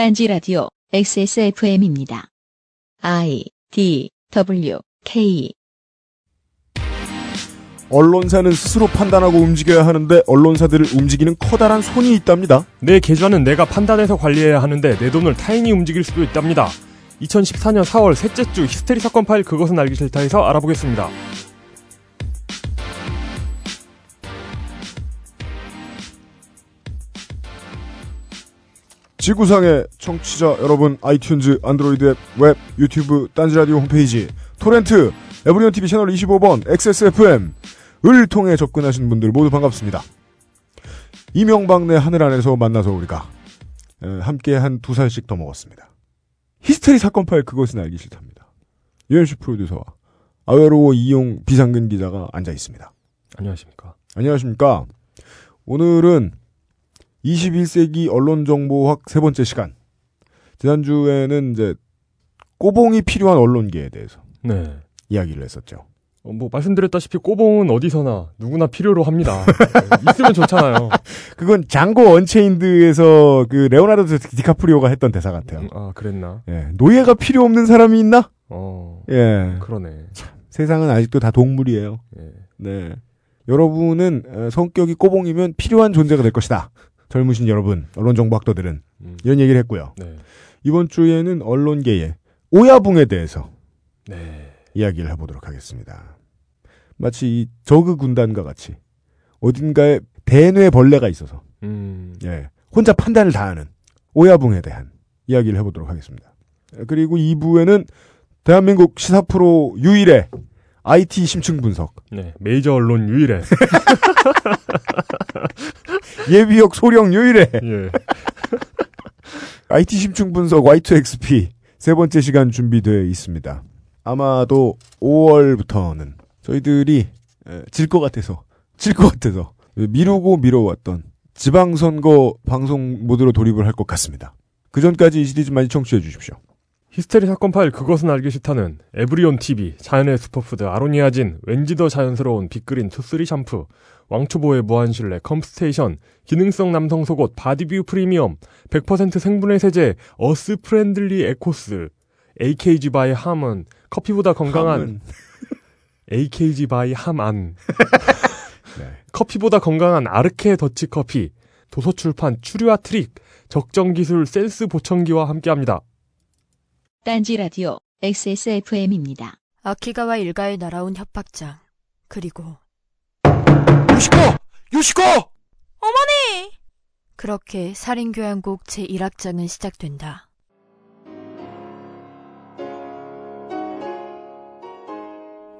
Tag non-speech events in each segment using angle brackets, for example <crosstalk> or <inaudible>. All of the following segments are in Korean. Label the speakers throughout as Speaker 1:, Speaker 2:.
Speaker 1: 딴지 라디오 XSFM입니다. I D W K
Speaker 2: 언론사는 스스로 판단하고 움직여야 하는데 언론사들을 움직이는 커다란 손이 있답니다.
Speaker 3: 내 계좌는 내가 판단해서 관리해야 하는데 내 돈을 타인이 움직일 수도 있답니다. 2014년 4월 셋째 주 히스테리 사건 파일 그것은 알기 싫다에서 알아보겠습니다.
Speaker 2: 지구상의 청취자 여러분, 아이튠즈, 안드로이드 앱, 웹, 유튜브, 딴지라디오 홈페이지, 토렌트, 에브리온 TV 채널 25번, XSFM,을 통해 접근하신 분들 모두 반갑습니다. 이명박내 하늘 안에서 만나서 우리가 에, 함께 한 두 살씩 더 먹었습니다. 히스테리 사건 파일 그것은 알기 싫답니다. 유현수 프로듀서와 아웨로워 이용 비상근 기자가 앉아 있습니다.
Speaker 3: 안녕하십니까.
Speaker 2: 안녕하십니까. 오늘은 21세기 언론정보학 세 번째 시간. 지난주에는 이제 꼬봉이 필요한 언론계에 대해서
Speaker 3: 네.
Speaker 2: 이야기를 했었죠.
Speaker 3: 어, 뭐 말씀드렸다시피 꼬봉은 어디서나 누구나 필요로 합니다. 네, 있으면 좋잖아요. <laughs>
Speaker 2: 그건 장고 언체인드에서 그 레오나르도 디카프리오가 했던 대사 같아요.
Speaker 3: 음, 아 그랬나?
Speaker 2: 예, 노예가 필요 없는 사람이 있나?
Speaker 3: 어
Speaker 2: 예,
Speaker 3: 그러네.
Speaker 2: 세상은 아직도 다 동물이에요.
Speaker 3: 예.
Speaker 2: 네. 여러분은 어, 성격이 꼬봉이면 필요한 존재가 될 것이다. 젊으신 여러분, 언론정보학도들은
Speaker 3: 음,
Speaker 2: 이런 얘기를 했고요.
Speaker 3: 네.
Speaker 2: 이번 주에는 언론계의 오야붕에 대해서
Speaker 3: 네.
Speaker 2: 이야기를 해보도록 하겠습니다. 마치 이 저그 군단과 같이 어딘가에 대뇌 벌레가 있어서
Speaker 3: 음.
Speaker 2: 예, 혼자 판단을 다 하는 오야붕에 대한 이야기를 해보도록 하겠습니다. 그리고 2부에는 대한민국 시사 프로 유일의 IT 심층 분석,
Speaker 3: 네. 메이저 언론 유일해. <laughs>
Speaker 2: 예비역 소령 유일의
Speaker 3: 예. <laughs>
Speaker 2: IT 심층 분석 Y2XP 세 번째 시간 준비되어 있습니다. 아마도 5월부터는 저희들이 질 것 같아서 질 것 같아서 미루고 미뤄왔던 지방선거 방송 모드로 돌입을 할 것 같습니다. 그 전까지 이 시리즈 많이 청취해 주십시오.
Speaker 3: 히스테리 사건 파일 그것은 알기 싫다는 에브리온 TV, 자연의 슈퍼푸드 아로니아진, 왠지 더 자연스러운 빅그린 투쓰리 샴푸, 왕초보의 무한실내 컴스테이션, 기능성 남성 속옷 바디뷰 프리미엄, 100% 생분해 세제 어스 프렌들리 에코스, AKG by Harman 커피보다 건강한
Speaker 2: 함은, <laughs>
Speaker 3: AKG by Harman, <laughs>
Speaker 2: 네.
Speaker 3: 커피보다 건강한 아르케 더치 커피, 도서출판 추리와 트릭, 적정기술 센스 보청기와 함께합니다.
Speaker 1: 딴지 라디오 XSFM입니다.
Speaker 4: 아키가와 일가에 날아온 협박장. 그리고
Speaker 2: 유시코! 유시코!
Speaker 4: 어머니! 그렇게 살인교향곡 제1악장은 시작된다.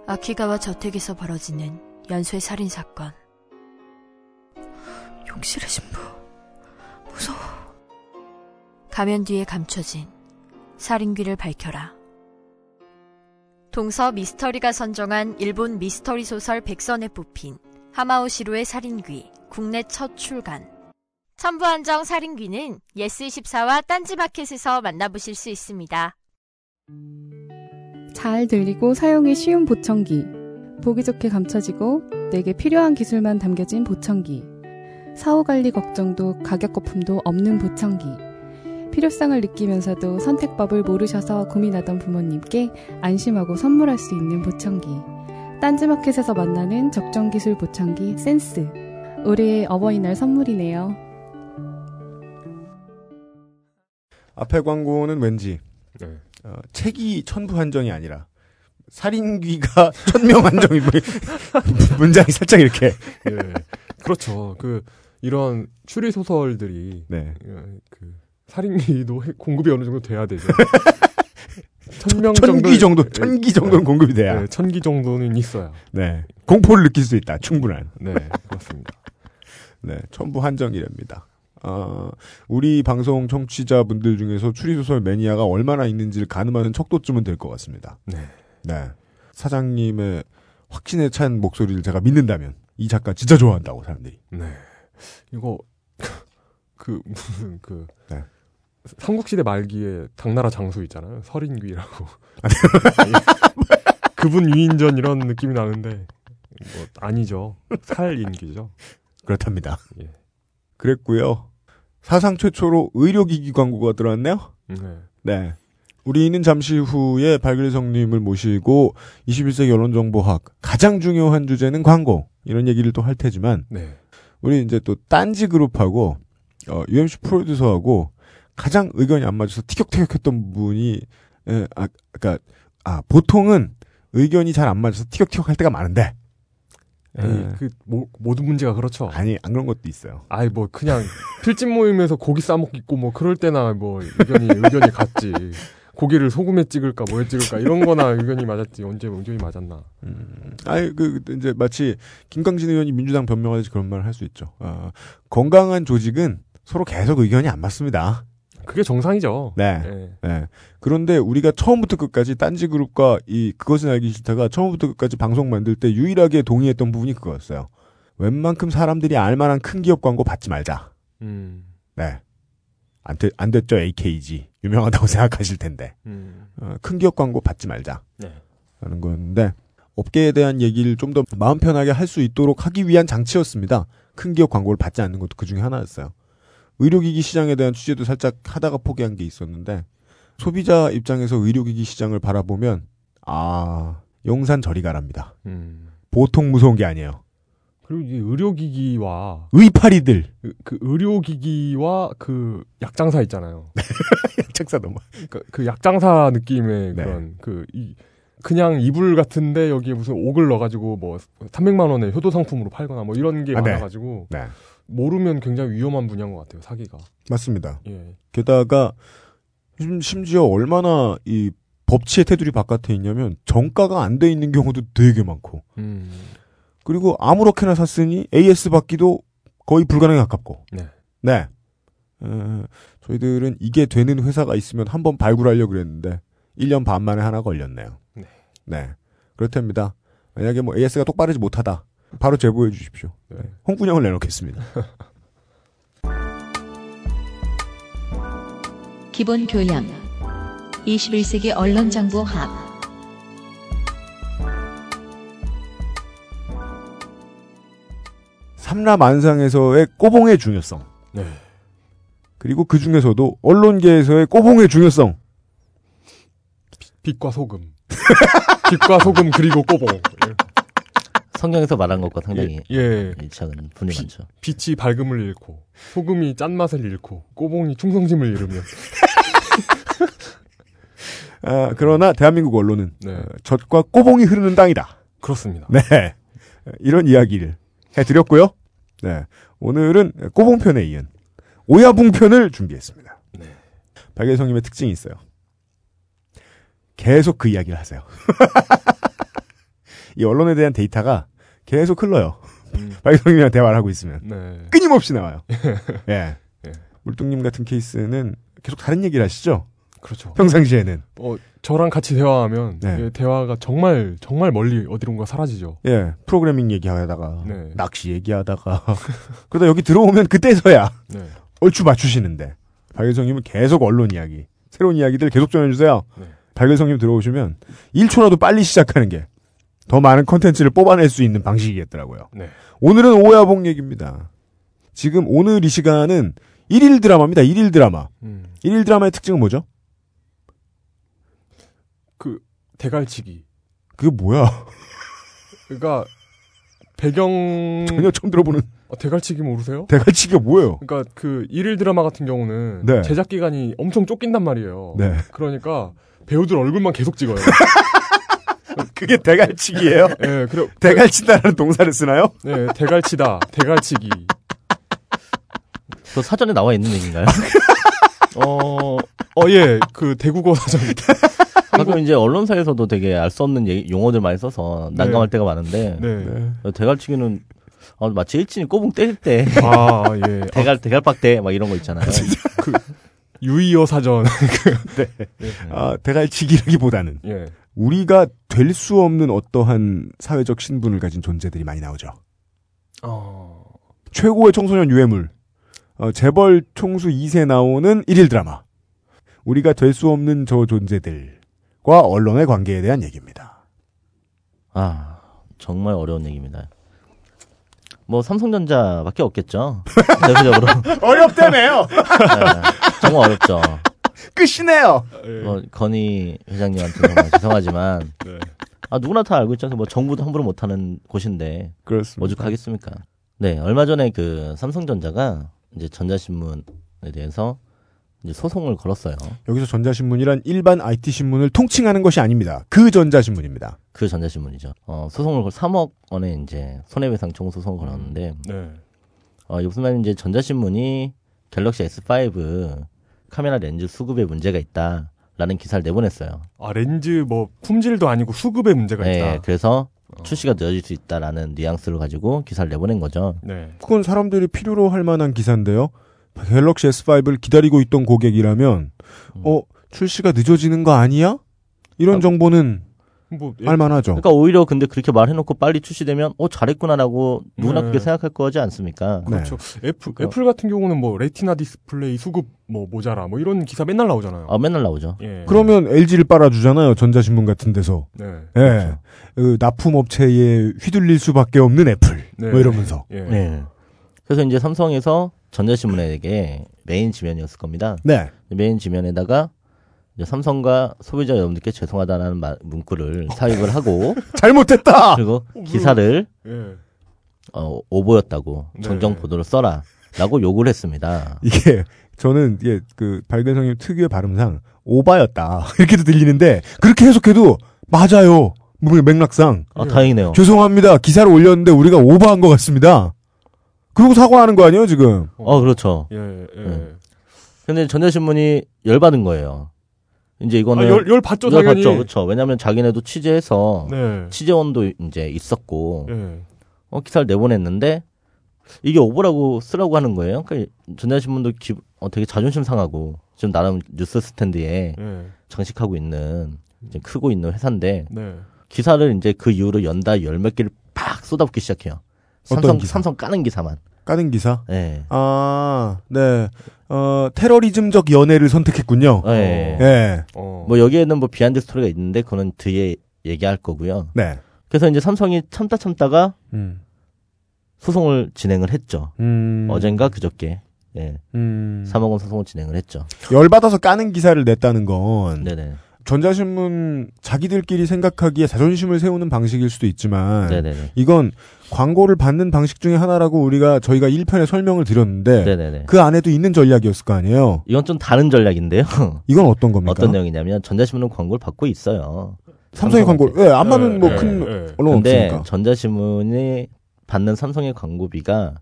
Speaker 4: 아키가와 저택에서 벌어지는 연쇄 살인 사건. 용실의 신부. 무서워. 가면 뒤에 감춰진 살인귀를 밝혀라. 동서 미스터리가 선정한 일본 미스터리 소설 백선에 뽑힌 하마오시로의 살인귀 국내 첫 출간. 첨부한정 살인귀는 예스24와 딴지마켓에서 만나보실 수 있습니다.
Speaker 5: 잘 들리고 사용이 쉬운 보청기. 보기 좋게 감춰지고 내게 필요한 기술만 담겨진 보청기. 사후 관리 걱정도 가격 거품도 없는 보청기. 필요성을 느끼면서도 선택법을 모르셔서 고민하던 부모님께 안심하고 선물할 수 있는 보청기. 딴지마켓에서 만나는 적정 기술 보청기 센스. 올해의 어버이날 선물이네요.
Speaker 2: 앞에 광고는 왠지
Speaker 3: 네.
Speaker 2: 어, 책이 천부 한정이 아니라 살인귀가 <laughs> 천명 한정이 뭐, <laughs> 문장이 살짝 이렇게
Speaker 3: 예. 그렇죠. 그 이런 추리 소설들이
Speaker 2: 네.
Speaker 3: 어, 그 살인기도 해- 공급이 어느 정도 돼야 되죠. <laughs> 천명
Speaker 2: 천기 정도
Speaker 3: 예,
Speaker 2: 천기 정도는 공급이 돼야
Speaker 3: 네, 천기 정도는 있어야.
Speaker 2: 네 공포를 느낄 수 있다 충분한
Speaker 3: 네, 그렇습니다.
Speaker 2: 네 천부 한정이랍니다. 어, 우리 방송 청취자분들 중에서 추리소설 매니아가 얼마나 있는지를 가늠하는 척도쯤은 될 것 같습니다.
Speaker 3: 네.
Speaker 2: 네 사장님의 확신에 찬 목소리를 제가 믿는다면 이 작가 진짜 좋아한다고 사람들이
Speaker 3: 네. 이거 <laughs> 그 무슨 그
Speaker 2: 네.
Speaker 3: 삼국시대 말기에 당나라 장수 있잖아요. 설인귀라고.
Speaker 2: 아, <laughs>
Speaker 3: 그분 위인전 이런 느낌이 나는데 뭐 아니죠. 살인귀죠.
Speaker 2: 그렇답니다.
Speaker 3: 예.
Speaker 2: 그랬고요. 사상 최초로 의료기기 광고가 들어왔네요.
Speaker 3: 네.
Speaker 2: 네. 우리는 잠시 후에 발길성님을 모시고 21세기 언론정보학 가장 중요한 주제는 광고 이런 얘기를 또 할 테지만
Speaker 3: 네.
Speaker 2: 우리 이제 또 딴지 그룹하고 어, UMC 프로듀서하고 가장 의견이 안 맞아서 티격태격했던 분이 에, 아 그러니까 아 보통은 의견이 잘 안 맞아서 티격태격할 때가 많은데
Speaker 3: 에이,
Speaker 2: 네.
Speaker 3: 그 모, 모든 문제가 그렇죠.
Speaker 2: 아니 안 그런 것도 있어요.
Speaker 3: 아이 뭐 그냥 필집 모임에서 고기 싸먹고 있고 뭐 그럴 때나 뭐 의견이 의견이 같지. 고기를 소금에 찍을까 뭐에 찍을까 이런 거나 의견이 맞았지. 언제 의견이 맞았나.
Speaker 2: 음, 아이 그 이제 마치 김강진 의원이 민주당 변명하듯이 그런 말을 할 수 있죠. 아, 건강한 조직은 서로 계속 의견이 안 맞습니다.
Speaker 3: 그게 정상이죠.
Speaker 2: 네.
Speaker 3: 예.
Speaker 2: 네. 그런데 우리가 처음부터 끝까지 딴지 그룹과 이 그것은 알기 싫다가 처음부터 끝까지 방송 만들 때 유일하게 동의했던 부분이 그거였어요. 웬만큼 사람들이 알만한 큰 기업 광고 받지 말자.
Speaker 3: 음.
Speaker 2: 네. 안, 되, 안 됐죠, AKG. 유명하다고 <laughs> 생각하실 텐데.
Speaker 3: 음.
Speaker 2: 어, 큰 기업 광고 받지 말자.
Speaker 3: 네.
Speaker 2: 라는 거였는데, 업계에 대한 얘기를 좀 더 마음 편하게 할 수 있도록 하기 위한 장치였습니다. 큰 기업 광고를 받지 않는 것도 그 중에 하나였어요. 의료기기 시장에 대한 취재도 살짝 하다가 포기한 게 있었는데, 소비자 입장에서 의료기기 시장을 바라보면, 아, 용산 저리 가랍니다.
Speaker 3: 음.
Speaker 2: 보통 무서운 게 아니에요.
Speaker 3: 그리고 이 의료기기와
Speaker 2: 의파리들.
Speaker 3: 그, 그 의료기기와 그 약장사 있잖아요. <laughs>
Speaker 2: 책사 너무.
Speaker 3: 그, 그 약장사 느낌의
Speaker 2: 네.
Speaker 3: 그런 그 이, 그냥 이불 같은데 여기에 무슨 옥을 넣어가지고 뭐 300만 원에 효도 상품으로 팔거나 뭐 이런 게
Speaker 2: 아, 네.
Speaker 3: 많아가지고
Speaker 2: 네.
Speaker 3: 모르면 굉장히 위험한 분야인 것 같아요 사기가.
Speaker 2: 맞습니다.
Speaker 3: 예.
Speaker 2: 게다가 심- 심지어 얼마나 이 법치의 테두리 바깥에 있냐면 정가가 안 돼 있는 경우도 되게 많고
Speaker 3: 음.
Speaker 2: 그리고 아무렇게나 샀으니 AS 받기도 거의 불가능에 가깝고
Speaker 3: 네.
Speaker 2: 네 어, 저희들은 이게 되는 회사가 있으면 한번 발굴하려고 그랬는데 1년 반 만에 하나 걸렸네요.
Speaker 3: 네.
Speaker 2: 네. 그렇답니다. 만약에 뭐 AS가 똑바르지 못하다 바로 제보해 주십시오.
Speaker 3: 네.
Speaker 2: 홍군형을 내놓겠습니다. <laughs>
Speaker 1: 기본 교양 21세기 언론 정보학
Speaker 2: 삼라만상에서의 꼬봉의 중요성
Speaker 3: 네.
Speaker 2: 그리고 그 중에서도 언론계에서의 꼬봉의 중요성
Speaker 3: 빛과 소금. <laughs> 빛과 소금 그리고 꼬봉.
Speaker 6: 성경에서 말한 것과 상당히
Speaker 3: 예. 예.
Speaker 6: 일치하는 분이
Speaker 3: 비-
Speaker 6: 많죠.
Speaker 3: 빛이 밝음을 잃고 소금이 짠맛을 잃고 꼬봉이 충성심을 잃으면 <laughs>
Speaker 2: 아, 그러나 대한민국 언론은
Speaker 3: 네.
Speaker 2: 어, 젖과 꼬봉이 흐르는 땅이다.
Speaker 3: 그렇습니다.
Speaker 2: 네. 이런 이야기를 해드렸고요. 네. 오늘은 꼬봉편에 이은 오야붕편을 준비했습니다.
Speaker 3: 네.
Speaker 2: 박예성님의 특징이 있어요. 계속 그 이야기를 하세요. <laughs> 이 언론에 대한 데이터가 계속 흘러요.
Speaker 3: 음, <laughs>
Speaker 2: 박예성님이랑 대화를 하고 있으면.
Speaker 3: 네.
Speaker 2: 끊임없이 나와요. <laughs> 예.
Speaker 3: 예.
Speaker 2: 물뚱님 같은 케이스는 계속 다른 얘기를 하시죠?
Speaker 3: 그렇죠.
Speaker 2: 평상시에는.
Speaker 3: 어, 저랑 같이 대화하면
Speaker 2: 네.
Speaker 3: 예, 대화가 정말 정말 멀리 어디론가 사라지죠.
Speaker 2: 예. 프로그래밍 얘기하다가,
Speaker 3: 네.
Speaker 2: 낚시 얘기하다가, <laughs> 그러다 여기 들어오면 그때서야
Speaker 3: 네.
Speaker 2: 얼추 맞추시는데, 박예성님은 계속 언론 이야기, 새로운 이야기들 계속 전해주세요.
Speaker 3: 네.
Speaker 2: 박예성님 들어오시면 1초라도 빨리 시작하는 게 더 많은 컨텐츠를 뽑아낼 수 있는 방식이겠더라고요.
Speaker 3: 네.
Speaker 2: 오늘은 오야봉 얘기입니다. 지금 오늘 이 시간은 1일 드라마입니다. 1일 드라마.
Speaker 3: 음,
Speaker 2: 1일 드라마의 특징은 뭐죠?
Speaker 3: 그 대갈치기.
Speaker 2: 그게 뭐야?
Speaker 3: 그러니까 배경
Speaker 2: 전혀 처음 들어보는
Speaker 3: 어, 대갈치기 모르세요?
Speaker 2: 대갈치기가 뭐예요?
Speaker 3: 그러니까 그 일일 드라마 같은 경우는
Speaker 2: 네.
Speaker 3: 제작 기간이 엄청 쫓긴단 말이에요.
Speaker 2: 네.
Speaker 3: 그러니까 배우들 얼굴만 계속 찍어요. <laughs> <laughs>
Speaker 2: 그게 대갈치기예요?
Speaker 3: 예, 그래, <laughs>
Speaker 2: 대갈친다라는 동사를 쓰나요?
Speaker 3: 네, 대갈치다, 대갈치기.
Speaker 6: 그 사전에 나와 있는 얘기인가요?
Speaker 3: 어, 어, 예, 그 대국어 사전.
Speaker 6: 가끔 이제 언론사에서도 되게 알 수 없는 얘기- 용어들 많이 써서 난감할 때가 많은데
Speaker 3: 네.
Speaker 6: 대갈치기는 어, 마치 일진이 꼬붕 때릴 때
Speaker 3: 아, 예. <laughs>
Speaker 6: 대갈 대갈박대 막 이런 거 있잖아요.
Speaker 3: 그 유이어 사전.
Speaker 2: 아, 대갈치기라기보다는
Speaker 3: 예.
Speaker 2: 우리가 될 수 없는 어떠한 사회적 신분을 가진 존재들이 많이 나오죠.
Speaker 3: 어,
Speaker 2: 최고의 청소년 유해물. 어, 재벌 총수 2세 나오는 1일 드라마. 우리가 될 수 없는 저 존재들과 언론의 관계에 대한 얘기입니다.
Speaker 6: 아 정말 어려운 얘기입니다. 뭐 삼성전자밖에 없겠죠. <laughs> 대표적으로 <laughs>
Speaker 2: 어렵다네요.
Speaker 6: 네, 정말 어렵죠.
Speaker 2: 끝이네요.
Speaker 3: 예.
Speaker 6: 뭐 건희 회장님한테 정말 죄송하지만 <laughs>
Speaker 3: 네.
Speaker 6: 아 누구나 다 알고 있잖아요. 뭐 정부도 함부로 못하는 곳인데
Speaker 2: 그렇습니다.
Speaker 6: 오죽하겠습니까? 네, 얼마 전에 그 삼성전자가 이제 전자신문에 대해서 이제 소송을 걸었어요.
Speaker 2: 여기서 전자신문이란 일반 IT 신문을 통칭하는 것이 아닙니다. 그 전자신문입니다.
Speaker 6: 그 전자신문이죠. 어, 소송을 걸 3억 원의 이제 손해배상 총 소송을 걸었는데
Speaker 3: 네.
Speaker 6: 어, 무슨 말인지 전자신문이 갤럭시 S5 카메라 렌즈 수급에 문제가 있다 라는 기사를 내보냈어요.
Speaker 3: 아 렌즈 뭐 품질도 아니고 수급에 문제가
Speaker 6: 네,
Speaker 3: 있다.
Speaker 6: 그래서
Speaker 3: 어.
Speaker 6: 출시가 늦어질 수 있다라는 뉘앙스를 가지고 기사를 내보낸 거죠.
Speaker 3: 네.
Speaker 2: 그건 사람들이 필요로 할 만한 기사인데요. 갤럭시 S5를 기다리고 있던 고객이라면
Speaker 6: 음.
Speaker 2: 어 출시가 늦어지는 거 아니야? 이런
Speaker 6: 아,
Speaker 2: 정보는
Speaker 3: 뭐 예,
Speaker 2: 알만하죠.
Speaker 6: 그러니까 오히려 근데 그렇게 말해놓고 빨리 출시되면 어 잘했구나라고 누구나
Speaker 3: 네.
Speaker 6: 그렇게 생각할 거지 않습니까?
Speaker 2: 네.
Speaker 3: 그렇죠. 애플
Speaker 6: 그러니까-
Speaker 3: 애플 같은 경우는 뭐 Retina 디스플레이 수급 뭐 모자라 뭐 이런 기사 맨날 나오잖아요.
Speaker 6: 아 맨날 나오죠.
Speaker 3: 예.
Speaker 2: 그러면 LG를 빨아주잖아요. 전자신문 같은 데서.
Speaker 3: 네.
Speaker 2: 예.
Speaker 3: 그렇죠.
Speaker 2: 그 납품업체에 휘둘릴 수밖에 없는 애플.
Speaker 3: 네.
Speaker 2: 뭐 이러면서.
Speaker 3: 예.
Speaker 6: 네. 그래서 이제 삼성에서 전자신문에게 메인 지면이었을 겁니다.
Speaker 2: 네.
Speaker 6: 메인 지면에다가 삼성과 소비자 여러분들께 죄송하다는 말- 문구를 삽입을 하고 <laughs>
Speaker 2: 잘못했다.
Speaker 6: 그리고 기사를
Speaker 3: 예.
Speaker 6: 어, 오보였다고
Speaker 3: 네.
Speaker 6: 정정 보도를 써라 라고 요구를 했습니다.
Speaker 2: 이게 저는 이게 그 발견 성님 특유의 발음상 오바였다 <laughs> 이렇게도 들리는데 그렇게 해석해도 맞아요. 뭐 맥락상
Speaker 6: 아 다행이네요.
Speaker 2: 죄송합니다. 기사를 올렸는데 우리가 오바한 것 같습니다. 그러고 사과하는 거 아니에요 지금?
Speaker 6: 어 그렇죠.
Speaker 3: 예. 예.
Speaker 6: 네. 근데 전자신문이 열받은 거예요. 이제
Speaker 3: 아,
Speaker 6: 이거는
Speaker 3: 열, 열 받죠,
Speaker 6: 열
Speaker 3: 당연히.
Speaker 6: 받죠, 그렇죠. 왜냐하면 자기네도 취재해서
Speaker 3: 네.
Speaker 6: 취재원도 이제 있었고
Speaker 3: 예.
Speaker 6: 어, 기사를 내보냈는데 이게 오보라고 쓰라고 하는 거예요. 그러니까 전자신문도 기, 어, 되게 자존심 상하고 지금 나름 뉴스 스탠드에
Speaker 3: 예.
Speaker 6: 장식하고 있는 이제 크고 있는 회사인데
Speaker 3: 네.
Speaker 6: 기사를 이제 그 이후로 연다 열 몇 개를 팍 쏟아붓기 시작해요. 삼성
Speaker 2: 기사?
Speaker 6: 삼성 까는 기사만.
Speaker 2: 까는 기사.
Speaker 6: 예.
Speaker 2: 아, 네. 어, 테러리즘적 연애를 선택했군요.
Speaker 6: 예.
Speaker 2: 예.
Speaker 3: 어.
Speaker 6: 뭐 여기에는 뭐 비하인드 스토리가 있는데 그거는 뒤에 얘기할 거고요.
Speaker 2: 네.
Speaker 6: 그래서 이제 삼성이 참다 참다가
Speaker 2: 음.
Speaker 6: 소송을 진행을 했죠.
Speaker 2: 음.
Speaker 6: 어젠가 그저께 예.
Speaker 2: 음.
Speaker 6: 3억 원 소송을 진행을 했죠.
Speaker 2: 열받아서 까는 기사를 냈다는 건
Speaker 6: 네네.
Speaker 2: 전자신문 자기들끼리 생각하기에 자존심을 세우는 방식일 수도 있지만
Speaker 6: 네네네.
Speaker 2: 이건 광고를 받는 방식 중에 하나라고 우리가 저희가 1편에 설명을 드렸는데
Speaker 6: 네네네.
Speaker 2: 그 안에도 있는 전략이었을 거 아니에요.
Speaker 6: 이건 좀 다른 전략인데요. <laughs>
Speaker 2: 이건 어떤 겁니까?
Speaker 6: 어떤 내용이냐면 전자신문은 광고를 받고 있어요.
Speaker 2: 삼성의 광고.
Speaker 6: 삼성한테.
Speaker 2: 예, 안 받는
Speaker 3: 예,
Speaker 2: 뭐
Speaker 3: 예,
Speaker 2: 큰
Speaker 3: 예.
Speaker 2: 언론
Speaker 6: 근데
Speaker 2: 없으니까.
Speaker 6: 전자신문이 받는 삼성의 광고비가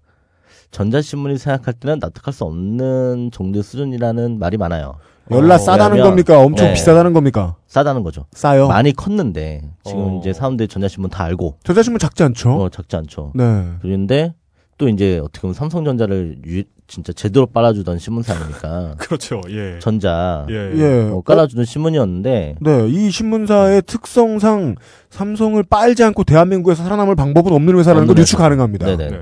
Speaker 6: 전자신문이 생각할 때는 납득할 수 없는 정도의 수준이라는 말이 많아요.
Speaker 2: 연락
Speaker 3: 어,
Speaker 2: 싸다는 겁니까? 엄청
Speaker 6: 네.
Speaker 2: 비싸다는 겁니까?
Speaker 6: 싸다는 거죠.
Speaker 2: 싸요.
Speaker 6: 많이 컸는데 지금
Speaker 3: 어.
Speaker 6: 이제 사람들이 전자신문 다 알고
Speaker 2: 전자신문 작지 않죠?
Speaker 6: 어, 작지 않죠.
Speaker 2: 네.
Speaker 6: 그런데 또 이제 어떻게 보면 삼성전자를 유, 진짜 제대로 빨아주던 신문사니까 <laughs>
Speaker 3: 그렇죠. 예.
Speaker 6: 전자
Speaker 3: 예.
Speaker 2: 예.
Speaker 6: 어, 깔아주는 신문이었는데
Speaker 2: 네, 이 신문사의 특성상 삼성을 빨지 않고 대한민국에서 살아남을 방법은 없는 회사라는 걸 유추. 가능합니다.
Speaker 6: 네네.
Speaker 3: 네.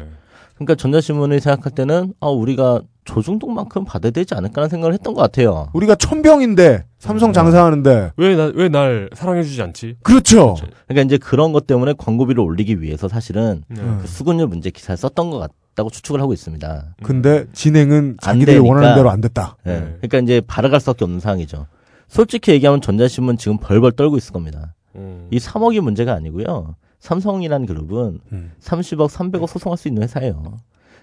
Speaker 6: 그러니까 전자신문이 생각할 때는 아 우리가 저 정도만큼 받아야 되지 않을까라는 생각을 했던 것 같아요.
Speaker 2: 우리가 천병인데 삼성
Speaker 6: 음.
Speaker 2: 장사하는데
Speaker 3: 왜왜 날 사랑해주지 않지?
Speaker 2: 그렇죠.
Speaker 6: 그러니까 이제 그런 것 때문에 광고비를 올리기 위해서 사실은
Speaker 3: 네.
Speaker 2: 음.
Speaker 6: 그 수급률 문제 기사를 썼던 것 같다고 추측을 하고 있습니다.
Speaker 2: 근데 진행은
Speaker 6: 안
Speaker 2: 자기들이
Speaker 6: 되니까.
Speaker 2: 원하는 대로 안 됐다.
Speaker 6: 예.
Speaker 3: 네.
Speaker 6: 그러니까 이제 발악할 수밖에 없는 상황이죠. 솔직히 얘기하면 전자신문 지금 벌벌 떨고 있을 겁니다.
Speaker 3: 음.
Speaker 6: 이 3억이 문제가 아니고요. 삼성이라는 그룹은
Speaker 2: 음.
Speaker 6: 30억, 300억 소송할 수 있는 회사예요.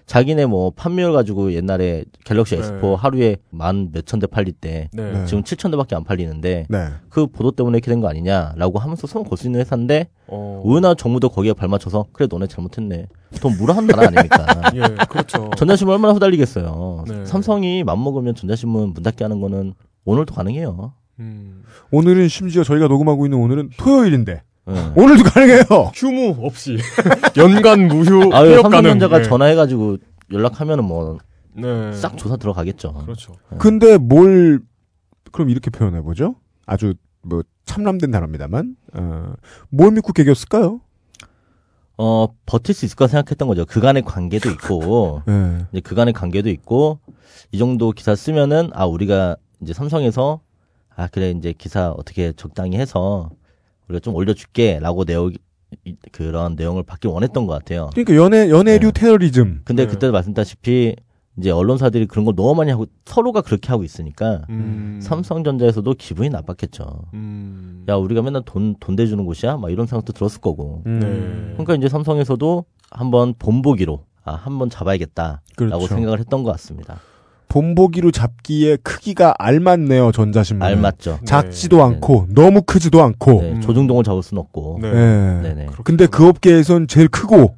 Speaker 6: 자기네 뭐 판매율 가지고 옛날에 갤럭시
Speaker 3: 네.
Speaker 6: S4 하루에 만 몇천 대 팔릴 때
Speaker 3: 네.
Speaker 2: 네.
Speaker 6: 지금 7천 대밖에 안 팔리는데
Speaker 2: 네.
Speaker 6: 그 보도 때문에 이렇게 된 거 아니냐라고 하면서 손을 걸수 있는 회사인데
Speaker 3: 어.
Speaker 6: 우리나라 정부도 거기에 발맞춰서 그래 너네 잘못했네 돈 물어한 나라 아닙니까? <laughs>
Speaker 3: 예, 그렇죠.
Speaker 6: 전자신문 얼마나 후달리겠어요.
Speaker 3: 네.
Speaker 6: 삼성이 맘먹으면 전자신문 문 닫게 하는 거는 오늘도 가능해요.
Speaker 3: 음.
Speaker 2: 오늘은 심지어 저희가 녹음하고 있는 오늘은 토요일인데
Speaker 6: 예.
Speaker 2: 오늘도 가능해요.
Speaker 3: 휴무 없이 <laughs> 연간 무휴
Speaker 6: 아유
Speaker 3: 폐업 가능.
Speaker 6: 삼성전자가
Speaker 3: 네.
Speaker 6: 전화해가지고 연락하면은 뭐싹
Speaker 3: 네.
Speaker 6: 조사 들어가겠죠.
Speaker 3: 그렇죠.
Speaker 2: 근데 뭘 그럼 이렇게 표현해 보죠. 아주 뭐 참람된 단어입니다만 어, 뭘 믿고 개겼을까요?
Speaker 6: 어 버틸 수 있을 거라 생각했던 거죠. 그간의 관계도 있고
Speaker 2: 예. <laughs>
Speaker 6: 이제 그간의 관계도 있고 이 정도 기사 쓰면은 아 우리가 이제 삼성에서 아 그래 이제 기사 어떻게 적당히 해서 우리가 좀 올려줄게라고 내용 이- 그런 내용을 받길 원했던 것 같아요.
Speaker 2: 그러니까 연애 연애류
Speaker 6: 네.
Speaker 2: 테러리즘.
Speaker 6: 근데
Speaker 3: 네.
Speaker 6: 그때도 말씀드렸다시피 이제 언론사들이 그런 걸 너무 많이 하고 서로가 그렇게 하고 있으니까
Speaker 3: 음.
Speaker 6: 삼성전자에서도 기분이 나빴겠죠.
Speaker 3: 음.
Speaker 6: 야 우리가 맨날 돈 돈 대주는 곳이야? 막 이런 생각도 들었을 거고.
Speaker 2: 음.
Speaker 3: 네.
Speaker 6: 그러니까 이제 삼성에서도 한번 본보기로 아 한번 잡아야겠다라고
Speaker 2: 그렇죠.
Speaker 6: 생각을 했던 것 같습니다.
Speaker 2: 본보기로 잡기에 크기가 알맞네요 전자신문.
Speaker 6: 알맞죠.
Speaker 3: 네.
Speaker 2: 작지도
Speaker 6: 네.
Speaker 2: 않고 너무 크지도 않고.
Speaker 6: 네,
Speaker 3: 음.
Speaker 6: 조중동을 잡을 수는 없고.
Speaker 3: 네.
Speaker 2: 예.
Speaker 6: 네네.
Speaker 2: 근데 그 업계에선 제일 크고.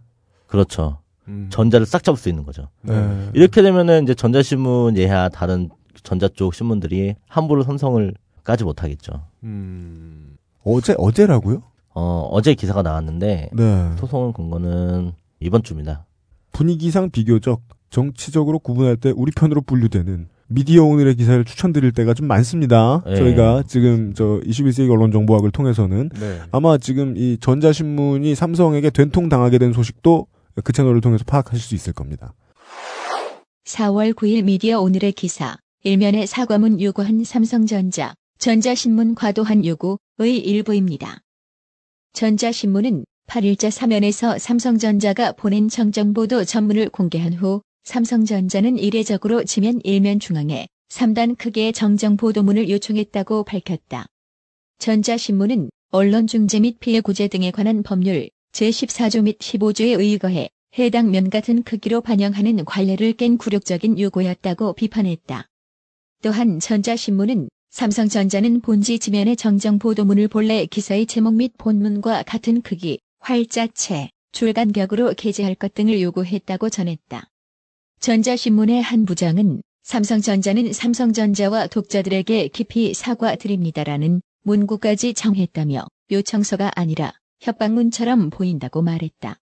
Speaker 6: 그렇죠.
Speaker 3: 음.
Speaker 6: 전자를 싹 잡을 수 있는 거죠.
Speaker 3: 네.
Speaker 2: 예.
Speaker 6: 이렇게 되면은 이제 전자신문 예하 다른 전자 쪽 신문들이 함부로 삼성을 까지 못하겠죠.
Speaker 3: 음.
Speaker 2: 어제 어제라고요?
Speaker 6: 어, 어제 기사가 나왔는데
Speaker 2: 네.
Speaker 6: 소송을 건 거는 이번 주입니다.
Speaker 2: 분위기상 비교적 정치적으로 구분할 때 우리 편으로 분류되는 미디어 오늘의 기사를 추천드릴 때가 좀 많습니다.
Speaker 6: 예.
Speaker 2: 저희가 지금 저 21세기 언론정보학을 통해서는
Speaker 3: 네.
Speaker 2: 아마 지금 이 전자신문이 삼성에게 된통 당하게 된 소식도 그 채널을 통해서 파악하실 수 있을 겁니다.
Speaker 1: 4월 9일 미디어 오늘의 기사, 일면에 사과문 요구한 삼성전자, 전자신문 과도한 요구의 일부입니다. 전자신문은 8일자 사면에서 삼성전자가 보낸 정정보도 전문을 공개한 후 삼성전자는 이례적으로 지면 일면 중앙에 3단 크기의 정정 보도문을 요청했다고 밝혔다. 전자신문은 언론중재 및 피해 구제 등에 관한 법률 제14조 및 15조에 의거해 해당 면 같은 크기로 반영하는 관례를 깬 굴욕적인 요구였다고 비판했다. 또한 전자신문은 삼성전자는 본지 지면의 정정 보도문을 본래 기사의 제목 및 본문과 같은 크기, 활자체, 줄간격으로 게재할 것 등을 요구했다고 전했다. 전자신문의 한 부장은 삼성전자는 삼성전자와 독자들에게 깊이 사과드립니다라는 문구까지 정했다며 요청서가 아니라 협박문처럼 보인다고 말했다.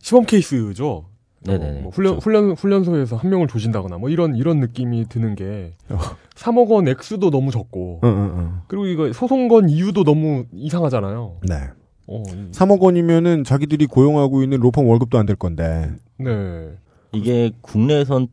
Speaker 3: 시범 케이스죠. 어, 뭐 훈련
Speaker 6: 그렇죠.
Speaker 3: 훈련 훈련소에서 한 명을 조진다거나 뭐 이런 이런 느낌이 드는 게
Speaker 2: 어.
Speaker 3: 3억 원 액수도 너무 적고
Speaker 2: 응, 응, 응.
Speaker 3: 그리고 이거 소송 건 이유도 너무 이상하잖아요.
Speaker 2: 네.
Speaker 3: 어, 이-
Speaker 2: 3억 원이면은 자기들이 고용하고 있는 로펌 월급도 안 될 건데
Speaker 3: 네.
Speaker 6: 이게 국내에선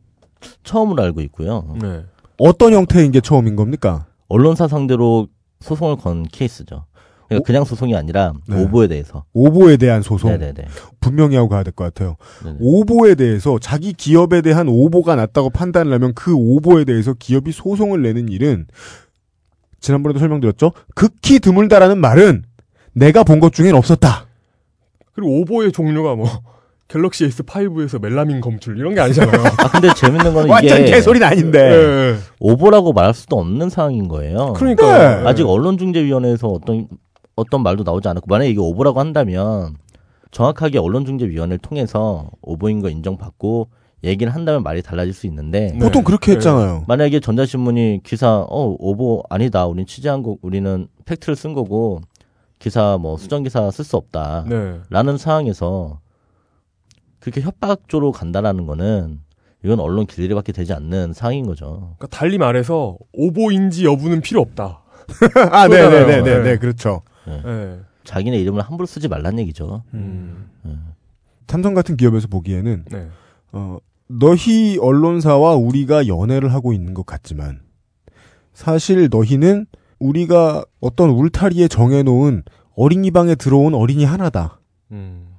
Speaker 6: 처음으로 알고 있고요.
Speaker 3: 네.
Speaker 2: 어떤 형태인 게 처음인 겁니까?
Speaker 6: 언론사 상대로 소송을 건 케이스죠. 그러니까
Speaker 2: 오-
Speaker 6: 그냥 소송이 아니라
Speaker 2: 네.
Speaker 6: 오보에 대해서.
Speaker 2: 오보에 대한 소송
Speaker 6: 네네네.
Speaker 2: 분명히 하고 가야 될 것 같아요.
Speaker 6: 네네.
Speaker 2: 오보에 대해서 자기 기업에 대한 오보가 났다고 판단을 하면 그 오보에 대해서 기업이 소송을 내는 일은 지난번에도 설명드렸죠. 극히 드물다라는 말은 내가 본 것 중엔 없었다.
Speaker 3: 그리고 오보의 종류가 뭐 갤럭시 S5에서 멜라민 검출 이런 게 아니잖아요. <laughs>
Speaker 6: 아 근데 재밌는 거는
Speaker 2: 완전
Speaker 6: 이게
Speaker 2: 개소리는 아닌데.
Speaker 3: 네.
Speaker 6: 오보라고 말할 수도 없는 상황인 거예요.
Speaker 3: 그러니까
Speaker 2: 네.
Speaker 6: 아직 언론중재위원회에서 어떤 어떤 말도 나오지 않았고 만약에 이게 오보라고 한다면 정확하게 언론중재위원회를 통해서 오보인 거 인정받고 얘기를 한다면 말이 달라질 수 있는데
Speaker 3: 네.
Speaker 2: 보통 그렇게
Speaker 3: 네.
Speaker 2: 했잖아요.
Speaker 6: 만약에 전자신문이 기사 어 오보 아니다 우린 취재한 거 우리는 팩트를 쓴 거고 기사 뭐 수정 기사 쓸 수 없다
Speaker 3: 네.
Speaker 6: 라는 상황에서 그렇게 협박조로 간다라는 거는 이건 언론 길들이밖에 되지 않는 상황인 거죠.
Speaker 3: 그러니까 달리 말해서 오보인지 여부는 필요 없다.
Speaker 2: 아,
Speaker 3: 그거잖아요.
Speaker 2: 네네 네 네,
Speaker 3: 네.
Speaker 2: 그렇죠.
Speaker 3: 네.
Speaker 6: 자기네 이름을 함부로 쓰지 말란 얘기죠.
Speaker 3: 음.
Speaker 2: 삼성 같은 기업에서 보기에는
Speaker 3: 네.
Speaker 2: 어, 너희 언론사와 우리가 연애를 하고 있는 것 같지만 사실 너희는 우리가 어떤 울타리에 정해놓은 어린이방에 들어온 어린이 하나다.
Speaker 3: 음.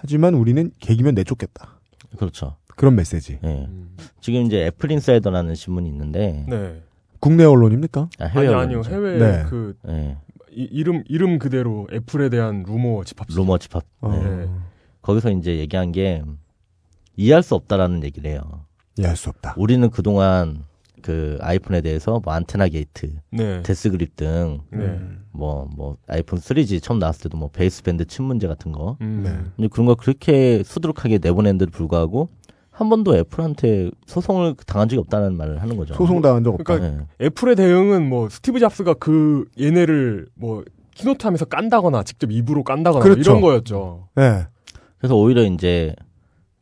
Speaker 2: 하지만 우리는 개기면 내쫓겠다.
Speaker 6: 그렇죠.
Speaker 2: 그런 메시지.
Speaker 6: 예.
Speaker 3: 음.
Speaker 6: 지금 이제 애플 인사이더라는 신문이 있는데
Speaker 3: 네.
Speaker 2: 국내 언론입니까?
Speaker 6: 아, 해외
Speaker 3: 아니 아니요
Speaker 6: 언론이죠.
Speaker 3: 해외
Speaker 2: 네.
Speaker 3: 그
Speaker 6: 예.
Speaker 3: 이, 이름 이름 그대로 애플에 대한 루머 집합.
Speaker 6: 루머 집합.
Speaker 2: 어,
Speaker 6: 네. 거기서 이제 얘기한 게 이해할 수 없다라는 얘기를 해요.
Speaker 2: 이해할 수 없다.
Speaker 6: 우리는 그동안 그 아이폰에 대해서 뭐 안테나 게이트,
Speaker 3: 네.
Speaker 6: death grip 등
Speaker 3: 네.
Speaker 6: 뭐, 뭐, 아이폰 3G 처음 나왔을 때도 뭐, baseband 칩 문제 같은 거.
Speaker 3: 음.
Speaker 2: 네.
Speaker 6: 근데 그런 거 그렇게 수두룩하게 내보낸데도 불구하고, 한 번도 애플한테 소송을 당한 적이 없다는 말을 하는 거죠.
Speaker 2: 소송 당한 적 없다.
Speaker 3: 그러니까
Speaker 6: 예.
Speaker 3: 애플의 대응은 뭐 스티브 잡스가 그 얘네를 뭐 keynote 하면서 깐다거나 직접 입으로 깐다거나 뭐
Speaker 2: 그렇죠.
Speaker 3: 이런 거였죠.
Speaker 2: 네.
Speaker 6: 그래서 오히려 이제,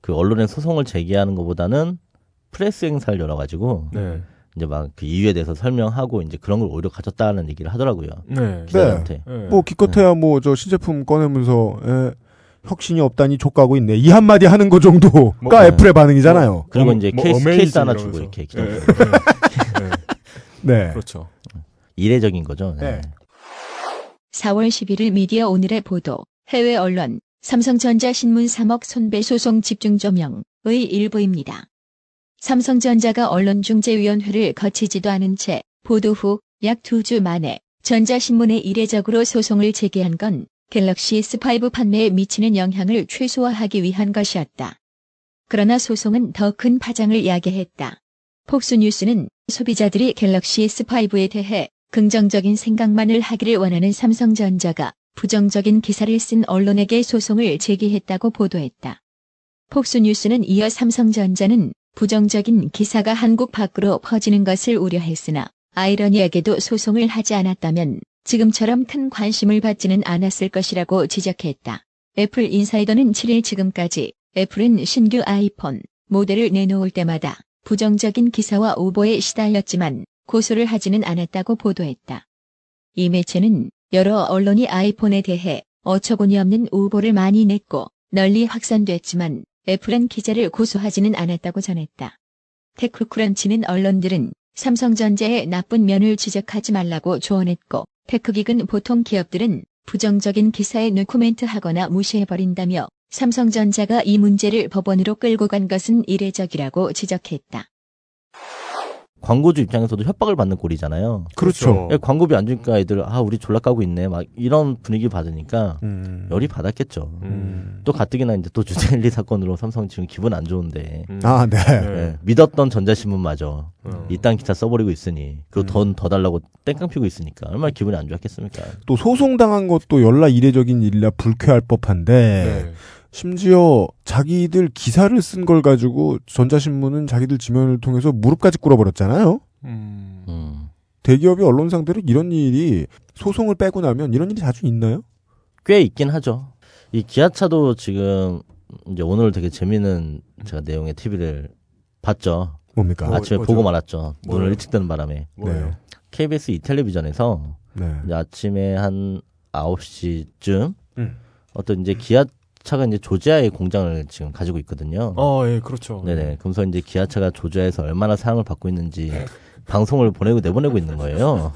Speaker 6: 그 언론에 소송을 제기하는 것보다는 프레스 행사를 열어가지고,
Speaker 3: 네.
Speaker 6: 이제 막 그 이유에 대해서 설명하고, 이제 그런 걸 오히려 가졌다는 얘기를 하더라고요.
Speaker 3: 네.
Speaker 6: 기자들한테.
Speaker 3: 네.
Speaker 2: 뭐 기껏해야 뭐 저 신제품 꺼내면서 에, 혁신이 없다니 족가고 있네. 이 한마디 하는 거 정도가 <laughs>
Speaker 3: 뭐,
Speaker 2: 애플의 반응이잖아요.
Speaker 6: 그리고
Speaker 3: 뭐,
Speaker 6: 이제
Speaker 3: 뭐
Speaker 6: 케이스,
Speaker 3: 어메이징
Speaker 6: 케이스 하나. 주고, 이렇게.
Speaker 3: 네.
Speaker 6: 기자
Speaker 3: 네. <laughs> 네.
Speaker 2: 네.
Speaker 3: 그렇죠.
Speaker 6: 이례적인 거죠. 네.
Speaker 2: 네.
Speaker 1: 4월 11일 미디어 오늘의 보도, 해외 언론, 삼성전자 신문 3억 손배 소송 집중 조명의 일부입니다. 삼성전자가 언론중재위원회를 거치지도 않은 채 보도 후 약 두 주 만에 전자신문에 이례적으로 소송을 제기한 건 갤럭시 S5 판매에 미치는 영향을 최소화하기 위한 것이었다. 그러나 소송은 더 큰 파장을 야기했다. 폭스뉴스는 소비자들이 갤럭시 S5에 대해 긍정적인 생각만을 하기를 원하는 삼성전자가 부정적인 기사를 쓴 언론에게 소송을 제기했다고 보도했다. 폭스뉴스는 이어 삼성전자는 부정적인 기사가 한국 밖으로 퍼지는 것을 우려했으나 아이러니하게도 소송을 하지 않았다면 지금처럼 큰 관심을 받지는 않았을 것이라고 지적했다. 애플 인사이더는 7일 지금까지 애플은 신규 아이폰 모델을 내놓을 때마다 부정적인 기사와 오보에 시달렸지만 고소를 하지는 않았다고 보도했다. 이 매체는 여러 언론이 아이폰에 대해 어처구니 없는 오보를 많이 냈고 널리 확산됐지만 애플은 기자를 고소하지는 않았다고 전했다. 테크크런치는 언론들은 삼성전자의 나쁜 면을 지적하지 말라고 조언했고 테크기근 보통 기업들은 부정적인 기사에 노코멘트하거나 무시해버린다며 삼성전자가 이 문제를 법원으로 끌고 간 것은 이례적이라고 지적했다.
Speaker 6: 광고주 입장에서도 협박을 받는 꼴이잖아요.
Speaker 2: 그렇죠.
Speaker 6: 예, 광고비 안 주니까 애들 아 우리 졸라 까고 있네 막 이런 분위기 받으니까
Speaker 2: 음.
Speaker 6: 열이 받았겠죠.
Speaker 3: 음.
Speaker 6: 또 가뜩이나 이제 또 주제일리 <laughs> 사건으로 삼성 지금 기분 안 좋은데
Speaker 3: 음.
Speaker 2: 아, 네.
Speaker 6: 예, 믿었던 전자신문마저
Speaker 3: 어.
Speaker 6: 이딴 기사 써버리고 있으니 그리고
Speaker 2: 음.
Speaker 6: 돈더 달라고 땡깡 피고 있으니까 얼마나 기분이 안 좋았겠습니까.
Speaker 2: 또 소송 당한 것도 열라 이례적인 일이라 불쾌할 법한데
Speaker 3: 네.
Speaker 2: 심지어 자기들 기사를 쓴 걸 가지고 전자신문은 자기들 지면을 통해서 무릎까지 꿇어버렸잖아요.
Speaker 3: 음.
Speaker 6: 음.
Speaker 2: 대기업이 언론 상대로 이런 일이 소송을 빼고 나면 이런 일이 자주 있나요?
Speaker 6: 꽤 있긴 하죠. 이 기아차도 지금 이제 오늘 되게 재미있는 제가 내용의 TV를 봤죠.
Speaker 2: 뭡니까?
Speaker 3: 뭐,
Speaker 6: 아침에
Speaker 3: 뭐죠?
Speaker 6: 보고 말았죠.
Speaker 3: 뭐예요?
Speaker 6: 눈을 일찍 뜨는 바람에
Speaker 3: 뭐예요?
Speaker 6: KBS 이 텔레비전에서
Speaker 2: 네.
Speaker 6: 이제 아침에 한 9시쯤
Speaker 2: 음.
Speaker 6: 어떤 이제 기아 차가 이제 조지아의 공장을 지금 가지고 있거든요.
Speaker 3: 어, 예, 그렇죠.
Speaker 6: 네네. 그러면서 이제 기아차가 조지아에서 얼마나 사랑을 받고 있는지 방송을 보내고 내보내고 있는 거예요.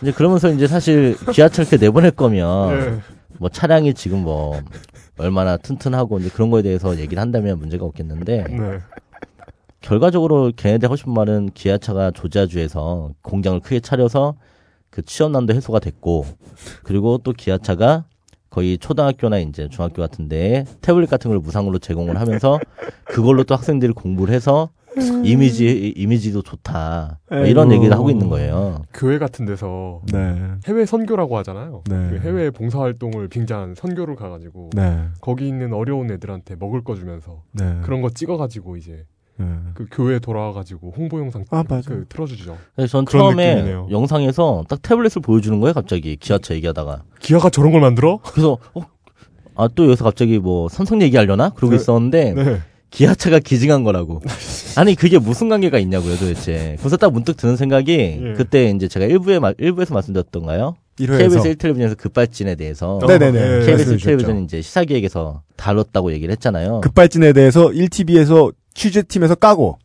Speaker 6: 이제 그러면서 이제 사실 기아차 이렇게 내보낼 거면
Speaker 3: 예.
Speaker 6: 뭐 차량이 지금 뭐 얼마나 튼튼하고 이제 그런 거에 대해서 얘기를 한다면 문제가 없겠는데
Speaker 3: 네.
Speaker 6: 결과적으로 걔네들 하고 싶은 말은 기아차가 조지아주에서 공장을 크게 차려서 그 취업난도 해소가 됐고 그리고 또 기아차가 거의 초등학교나 이제 중학교 같은데 태블릿 같은 걸 무상으로 제공을 하면서 그걸로 또 학생들이 공부를 해서 이미지 이미지도 좋다 뭐 이런
Speaker 2: 아이고.
Speaker 6: 얘기를 하고 있는 거예요.
Speaker 3: 교회 같은 데서
Speaker 2: 네.
Speaker 3: 해외 선교라고 하잖아요.
Speaker 2: 네.
Speaker 3: 그 해외 봉사활동을 빙자한 선교를 가가지고
Speaker 2: 네.
Speaker 3: 거기 있는 어려운 애들한테 먹을 거 주면서
Speaker 2: 네.
Speaker 3: 그런 거 찍어가지고 이제
Speaker 2: 네.
Speaker 3: 그 교회 돌아와가지고 홍보 영상
Speaker 2: 아, 맞아요.
Speaker 3: 그 틀어주죠.
Speaker 6: 그래서 전 처음에
Speaker 3: 느낌이네요.
Speaker 6: 영상에서 딱 태블릿을 보여주는 거예요. 갑자기 기아차 얘기하다가
Speaker 3: 기아가 저런 걸 만들어?
Speaker 6: 그래서 어? 아또 여기서 갑자기 뭐 삼성 얘기하려나 그러고
Speaker 3: 네.
Speaker 6: 있었는데
Speaker 3: 네.
Speaker 6: 기아차가 기증한 거라고. <laughs> 아니 그게 무슨 관계가 있냐고요 도대체. 그래서 딱 문득 드는 생각이
Speaker 3: 예.
Speaker 6: 그때 이제 제가 일부에 말- 일부에서 말씀드렸던가요?
Speaker 2: 1회에서
Speaker 6: KBS 1텔레비전에서 급발진에 대해서
Speaker 3: 어,
Speaker 2: 네네네.
Speaker 3: 예.
Speaker 6: KBS
Speaker 2: 말씀해
Speaker 6: 1텔레비전
Speaker 2: 주셨죠.
Speaker 6: 이제 시사기획에서 다뤘다고 얘기를 했잖아요.
Speaker 2: 급발진에 대해서 1TV에서 취재팀에서 까고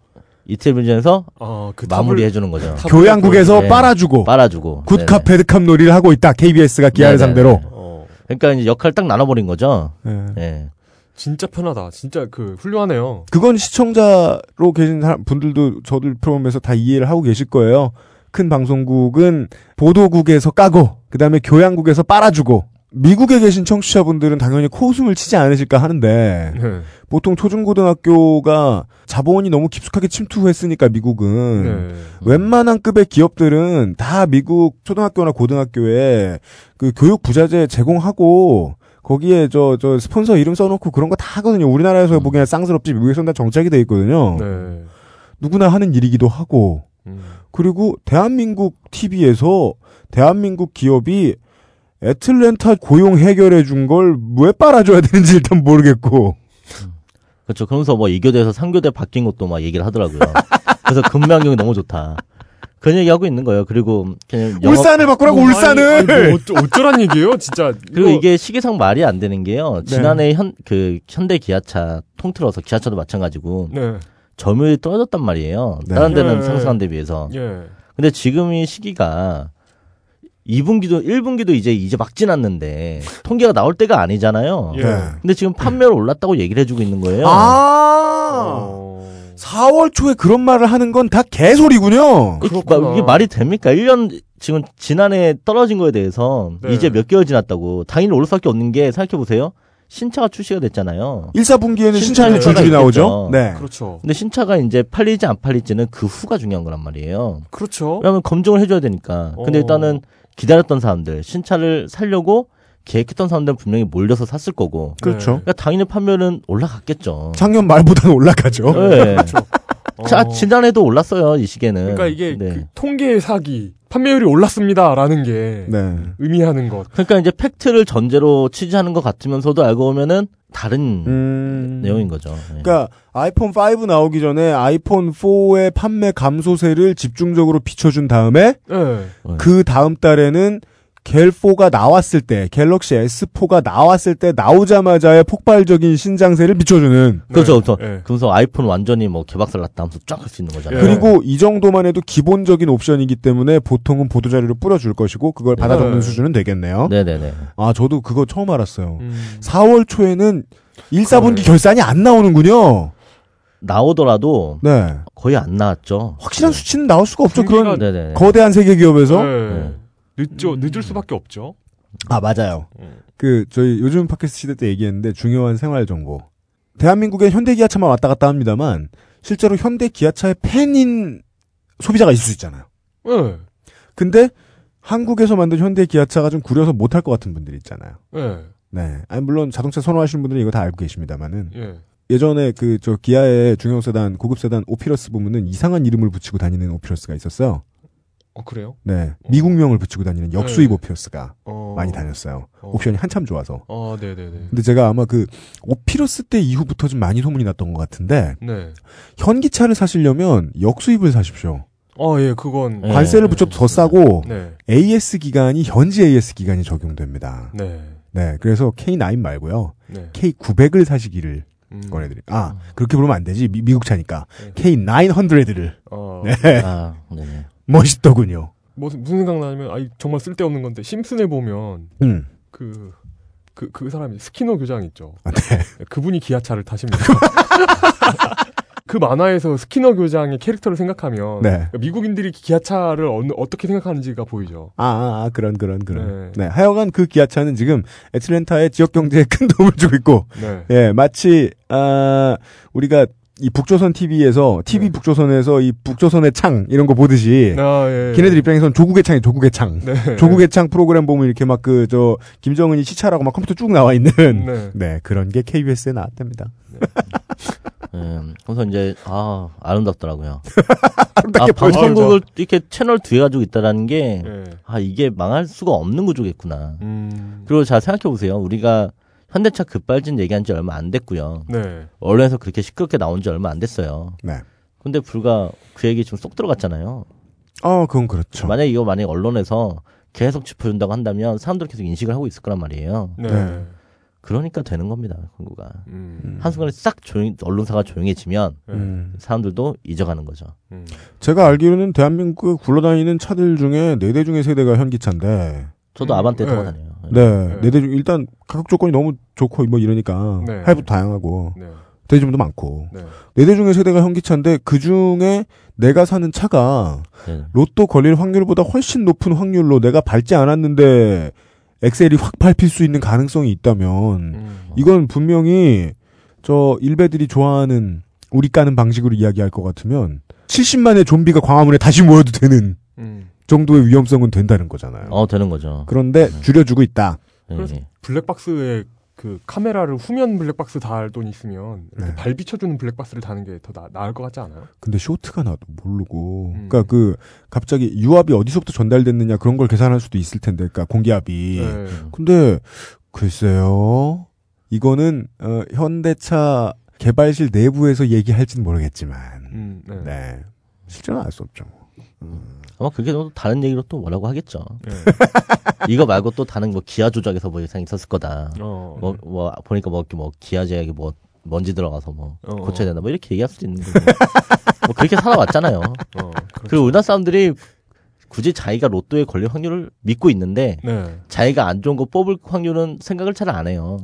Speaker 6: 이 텔레비전에서
Speaker 3: 어, 그
Speaker 6: 마무리해 주는 거죠.
Speaker 3: 탑을
Speaker 2: 교양국에서
Speaker 6: 네.
Speaker 2: 빨아주고
Speaker 6: 빨아주고.
Speaker 2: Good cop bad cop 놀이를 하고 있다. KBS가 기아를
Speaker 6: 네네.
Speaker 2: 상대로.
Speaker 3: 어,
Speaker 6: 그러니까 이제 역할 딱 나눠버린 거죠.
Speaker 2: 네.
Speaker 6: 예.
Speaker 3: 진짜 편하다. 진짜 그 훌륭하네요.
Speaker 2: 그건 시청자로 계신 분들도 저들 프로그램에서 다 이해를 하고 계실 거예요. 큰 방송국은 보도국에서 까고 그다음에 교양국에서 빨아주고 미국에 계신 청취자분들은 당연히 코웃음을 치지 않으실까 하는데
Speaker 3: 네.
Speaker 2: 보통 초중고등학교가 자본이 너무 깊숙하게 침투했으니까 미국은
Speaker 3: 네.
Speaker 2: 웬만한 급의 기업들은 다 미국 초등학교나 고등학교에 그 교육 부자재 제공하고 거기에 저, 저 스폰서 이름 써놓고 그런 거 다 하거든요. 우리나라에서
Speaker 6: 음.
Speaker 2: 보기엔 쌍스럽지 미국에서는 다 정착이 돼 있거든요.
Speaker 3: 네.
Speaker 2: 누구나 하는 일이기도 하고
Speaker 3: 음.
Speaker 2: 그리고 대한민국 TV에서 대한민국 기업이 애틀랜타 고용 해결해 준 걸 왜 빨아줘야 되는지 일단 모르겠고
Speaker 6: 그렇죠. 그러면서 뭐 2교대에서 3교대 바뀐 것도 막 얘기를 하더라고요. 그래서 근무환경이 너무 좋다. 그런 얘기 하고 있는 거예요. 그리고 그냥 영업-
Speaker 2: 울산을 바꾸라고
Speaker 3: 뭐,
Speaker 2: 울산을
Speaker 3: 아니, 아니, 뭐 어쩌, 어쩌란 얘기예요, 진짜.
Speaker 6: 그리고
Speaker 3: 이거-
Speaker 6: 이게 시기상 말이 안 되는 게요.
Speaker 2: 네.
Speaker 6: 지난해 현그 현대 기아차 통틀어서 기아차도 마찬가지고
Speaker 3: 네.
Speaker 6: 점유율이 떨어졌단 말이에요.
Speaker 2: 네.
Speaker 6: 다른 데는
Speaker 3: 네.
Speaker 6: 상승한 데 비해서.
Speaker 3: 예.
Speaker 6: 근데 지금 이 시기가 2분기도 1분기도 이제 이제 막 지났는데 통계가 나올 때가 아니잖아요.
Speaker 3: 예.
Speaker 2: 네.
Speaker 6: 근데 지금 판매율 올랐다고 얘기를 해주고 있는 거예요.
Speaker 2: 아,
Speaker 3: 어.
Speaker 2: 4월 초에 그런 말을 하는 건 다 개소리군요.
Speaker 6: 이게,
Speaker 3: 그렇구나.
Speaker 6: 마- 이게 말이 됩니까? 1년 지금 지난해 떨어진 거에 대해서
Speaker 3: 네.
Speaker 6: 이제 몇 개월 지났다고 당연히 오를 수밖에 없는 게 생각해 보세요. 신차가 출시가 됐잖아요.
Speaker 2: 1, 4분기에는
Speaker 6: 신차
Speaker 2: 신차는 줄줄이 나오죠. 네.
Speaker 3: 그렇죠.
Speaker 6: 근데 신차가 이제 팔릴지 안 팔릴지는 그 후가 중요한 거란 말이에요.
Speaker 3: 그렇죠.
Speaker 6: 왜냐하면 검증을 해줘야 되니까. 근데
Speaker 3: 어.
Speaker 6: 일단은 기다렸던 사람들, 신차를 살려고 계획했던 사람들은 분명히 몰려서 샀을 거고.
Speaker 2: 그렇죠.
Speaker 6: 그러니까 당연히 판매는 올라갔겠죠.
Speaker 2: 작년 말보다는 올라가죠.
Speaker 6: 네. <laughs>
Speaker 3: 그렇죠.
Speaker 6: 자,
Speaker 3: 어.
Speaker 6: 지난해도 올랐어요, 이 시기에는.
Speaker 3: 그러니까 이게
Speaker 6: 네.
Speaker 3: 그 통계 사기 판매율이 올랐습니다라는 게
Speaker 2: 네.
Speaker 3: 의미하는 것.
Speaker 6: 그러니까 이제 팩트를 전제로 취지하는 것 같으면서도 알고 보면은 다른
Speaker 2: 음.
Speaker 6: 내용인 거죠. 네.
Speaker 2: 그러니까 아이폰 5 나오기 전에 아이폰 4의 판매 감소세를 집중적으로 비춰준 다음에
Speaker 3: 네.
Speaker 2: 그 다음 달에는 갤4가 나왔을 때 갤럭시 S4가 나왔을 때 나오자마자의 폭발적인 신장세를 비춰주는
Speaker 6: 그렇죠,
Speaker 3: 네.
Speaker 6: 그렇죠.
Speaker 3: 네.
Speaker 6: 그래서 아이폰 완전히 뭐 개박살 났다 하면서 쫙 할 수 있는 거잖아요.
Speaker 3: 예.
Speaker 2: 그리고 이 정도만 해도 기본적인 옵션이기 때문에 보통은 보도자료를 뿌려줄 것이고 그걸
Speaker 6: 네.
Speaker 2: 받아 적는
Speaker 3: 네.
Speaker 2: 수준은 되겠네요.
Speaker 6: 네네네.
Speaker 2: 아 저도 그거 처음 알았어요.
Speaker 3: 음.
Speaker 2: 4월 초에는 1, 4분기
Speaker 3: 그래.
Speaker 2: 결산이 안 나오는군요.
Speaker 6: 나오더라도
Speaker 2: 네.
Speaker 6: 거의 안 나왔죠.
Speaker 2: 확실한
Speaker 6: 네.
Speaker 2: 수치는 나올 수가 없죠. 그런
Speaker 6: 네네.
Speaker 2: 거대한 세계 기업에서.
Speaker 3: 네. 늦죠. 늦을 수밖에 없죠.
Speaker 2: 아 맞아요.
Speaker 3: 음.
Speaker 2: 그 저희 요즘 팟캐스트 시대 때 얘기했는데 중요한 생활 정보. 대한민국에 현대 기아차만 왔다 갔다 합니다만 실제로 현대 기아차의 팬인 소비자가 있을 수 있잖아요.
Speaker 3: 네.
Speaker 2: 근데 한국에서 만든 현대 기아차가 좀 구려서 못할 것 같은 분들이 있잖아요.
Speaker 3: 네.
Speaker 2: 네. 아니 물론 자동차 선호하시는 분들은 이거 다 알고 계십니다만은
Speaker 3: 예.
Speaker 2: 예전에 그 저 기아의 중형 세단 고급 세단 오피러스 보면은 이상한 이름을 붙이고 다니는 오피러스가 있었어요.
Speaker 3: 어 그래요?
Speaker 2: 네. 미국명을 붙이고 다니는 역수입
Speaker 3: 네.
Speaker 2: 오피러스가
Speaker 3: 어.
Speaker 2: 많이 다녔어요.
Speaker 3: 어.
Speaker 2: 옵션이 한참 좋아서.
Speaker 3: 어, 네, 네, 네.
Speaker 2: 근데 제가 아마 그 오피러스 때 이후부터 좀 많이 소문이 났던 것 같은데
Speaker 3: 네.
Speaker 2: 현기차를 사시려면 역수입을 사십시오.
Speaker 3: 어, 예, 그건
Speaker 6: 네.
Speaker 2: 관세를 붙여도 더 싸고
Speaker 3: 네.
Speaker 2: AS 기간이 현지 AS 기간이 적용됩니다.
Speaker 3: 네.
Speaker 2: 네, 그래서 K9 말고요.
Speaker 3: 네.
Speaker 2: K900을 사시기를
Speaker 3: 음.
Speaker 2: 권해드립니다. 아, 그렇게 부르면 안 되지. 미, 국 차니까.
Speaker 3: 네.
Speaker 2: K900를.
Speaker 3: 어.
Speaker 2: 네.
Speaker 6: 아, 네네.
Speaker 2: 멋있더군요.
Speaker 3: 무슨 무슨 생각나냐면 아 정말 쓸데없는 건데 심슨에 보면
Speaker 2: 음.
Speaker 3: 그 그, 그 사람이 스키너 교장 있죠.
Speaker 2: 아, 네.
Speaker 3: 그분이 기아차를 타십니다. <laughs> 그 만화에서 스키너 교장의 캐릭터를 생각하면
Speaker 2: 네.
Speaker 3: 미국인들이 기아차를 어느, 어떻게 생각하는지가 보이죠.
Speaker 2: 아, 아, 아, 그런, 그런, 그런.
Speaker 3: 네.
Speaker 2: 네. 하여간 그 기아차는 지금 애틀랜타의 지역 경제에 큰 도움을 주고 있고,
Speaker 3: 네.
Speaker 2: 예, 마치, 아, 우리가 이 북조선 TV에서, TV
Speaker 3: 네.
Speaker 2: 북조선에서 이 북조선의 창, 이런 거 보듯이,
Speaker 3: 아, 예.
Speaker 2: 걔네들 입장에선 조국의 창이 조국의 창.
Speaker 3: 네.
Speaker 2: 조국의 창 프로그램 보면 이렇게 막 그, 저, 김정은이 시찰하고 막 컴퓨터 쭉 나와 있는,
Speaker 3: 네. <laughs>
Speaker 2: 네, 그런 게 KBS에 나왔답니다.
Speaker 6: 음, 그래서 이제 아 아름답더라고요. <laughs> 아 방송국을 이렇게 채널 뒤에 가지고 있다라는 게
Speaker 3: 네.
Speaker 6: 아 이게 망할 수가 없는 구조겠구나.
Speaker 3: 음.
Speaker 6: 그리고 잘 생각해 보세요. 우리가 현대차 급발진 얘기한 지 얼마 안 됐고요.
Speaker 3: 네.
Speaker 6: 언론에서 그렇게 시끄럽게 나온 지 얼마 안 됐어요.
Speaker 2: 네.
Speaker 6: 근데 불과 그 얘기 지금 쏙 들어갔잖아요.
Speaker 2: 어, 그건 그렇죠.
Speaker 6: 만약에 이거 만약에 언론에서 계속 짚어준다고 한다면 사람들은 계속 인식을 하고 있을 거란 말이에요.
Speaker 3: 네.
Speaker 2: 네.
Speaker 6: 그러니까 되는 겁니다. 한국가
Speaker 3: 음.
Speaker 6: 한순간에 싹 조용 언론사가 조용해지면
Speaker 3: 네.
Speaker 2: 음.
Speaker 6: 사람들도 잊어가는 거죠.
Speaker 3: 음.
Speaker 2: 제가 알기로는 대한민국에 굴러다니는 차들 중에 네 대 중에 세 대가 현기차인데,
Speaker 6: 저도
Speaker 3: 음,
Speaker 6: 아반떼 타고
Speaker 3: 네.
Speaker 6: 다녀요.
Speaker 2: 네,
Speaker 3: 네.
Speaker 2: 네 대 중, 일단 가격 조건이 너무 좋고 뭐 이러니까,
Speaker 3: 네.
Speaker 2: 할부도 다양하고,
Speaker 3: 네.
Speaker 2: 대지점도 많고,
Speaker 3: 네.
Speaker 2: 네대 중에 세 대가 현기차인데, 그 중에 내가 사는 차가
Speaker 6: 네.
Speaker 2: 로또 걸릴 확률보다 훨씬 높은 확률로 내가 밟지 않았는데, 엑셀이 확 밟힐 수 있는 가능성이 있다면,
Speaker 3: 음.
Speaker 2: 이건 분명히 저 일베들이 좋아하는 우리 까는 방식으로 이야기할 것 같으면 70만의 좀비가 광화문에 다시 모여도 되는
Speaker 3: 음.
Speaker 2: 정도의 위험성은 된다는 거잖아요.
Speaker 6: 어 되는 거죠.
Speaker 2: 그런데 줄여주고 있다.
Speaker 6: 예,
Speaker 3: 그래서-
Speaker 6: 예.
Speaker 3: 블랙박스에 그 카메라를 후면 블랙박스 달 돈 있으면 이렇게
Speaker 2: 네.
Speaker 3: 발 비춰주는 블랙박스를 다는 게 더 나을 것 같지 않아요?
Speaker 2: 근데 쇼트가 나도 모르고,
Speaker 3: 음.
Speaker 2: 그러니까 그 갑자기 유압이 어디서부터 전달됐느냐 그런 걸 계산할 수도 있을 텐데, 그러니까 공기압이.
Speaker 3: 네.
Speaker 2: 근데 글쎄요, 이거는 어, 현대차 개발실 내부에서 얘기할지는 모르겠지만,
Speaker 3: 음, 네.
Speaker 2: 네 실제는 알 수 없죠.
Speaker 6: 아마 그게 또 다른 얘기로 또 뭐라고 하겠죠.
Speaker 3: 네. <laughs>
Speaker 6: 이거 말고 또 다른 뭐 기아 조작에서 뭐 이상 있었을 거다.
Speaker 3: 어,
Speaker 6: 뭐, 뭐 보니까 뭐, 이렇게 뭐 기아 제약이 뭐 먼지 들어가서 뭐
Speaker 3: 어.
Speaker 6: 고쳐야 된다. 뭐 이렇게 얘기할 수도 있는데 뭐, <laughs> 뭐 그렇게 살아왔잖아요.
Speaker 3: 어, 그렇죠.
Speaker 6: 그리고 우리나라 사람들이 굳이 자기가 로또에 걸릴 확률을 믿고 있는데
Speaker 3: 네.
Speaker 6: 자기가 안 좋은 거 뽑을 확률은 생각을 잘 안 해요.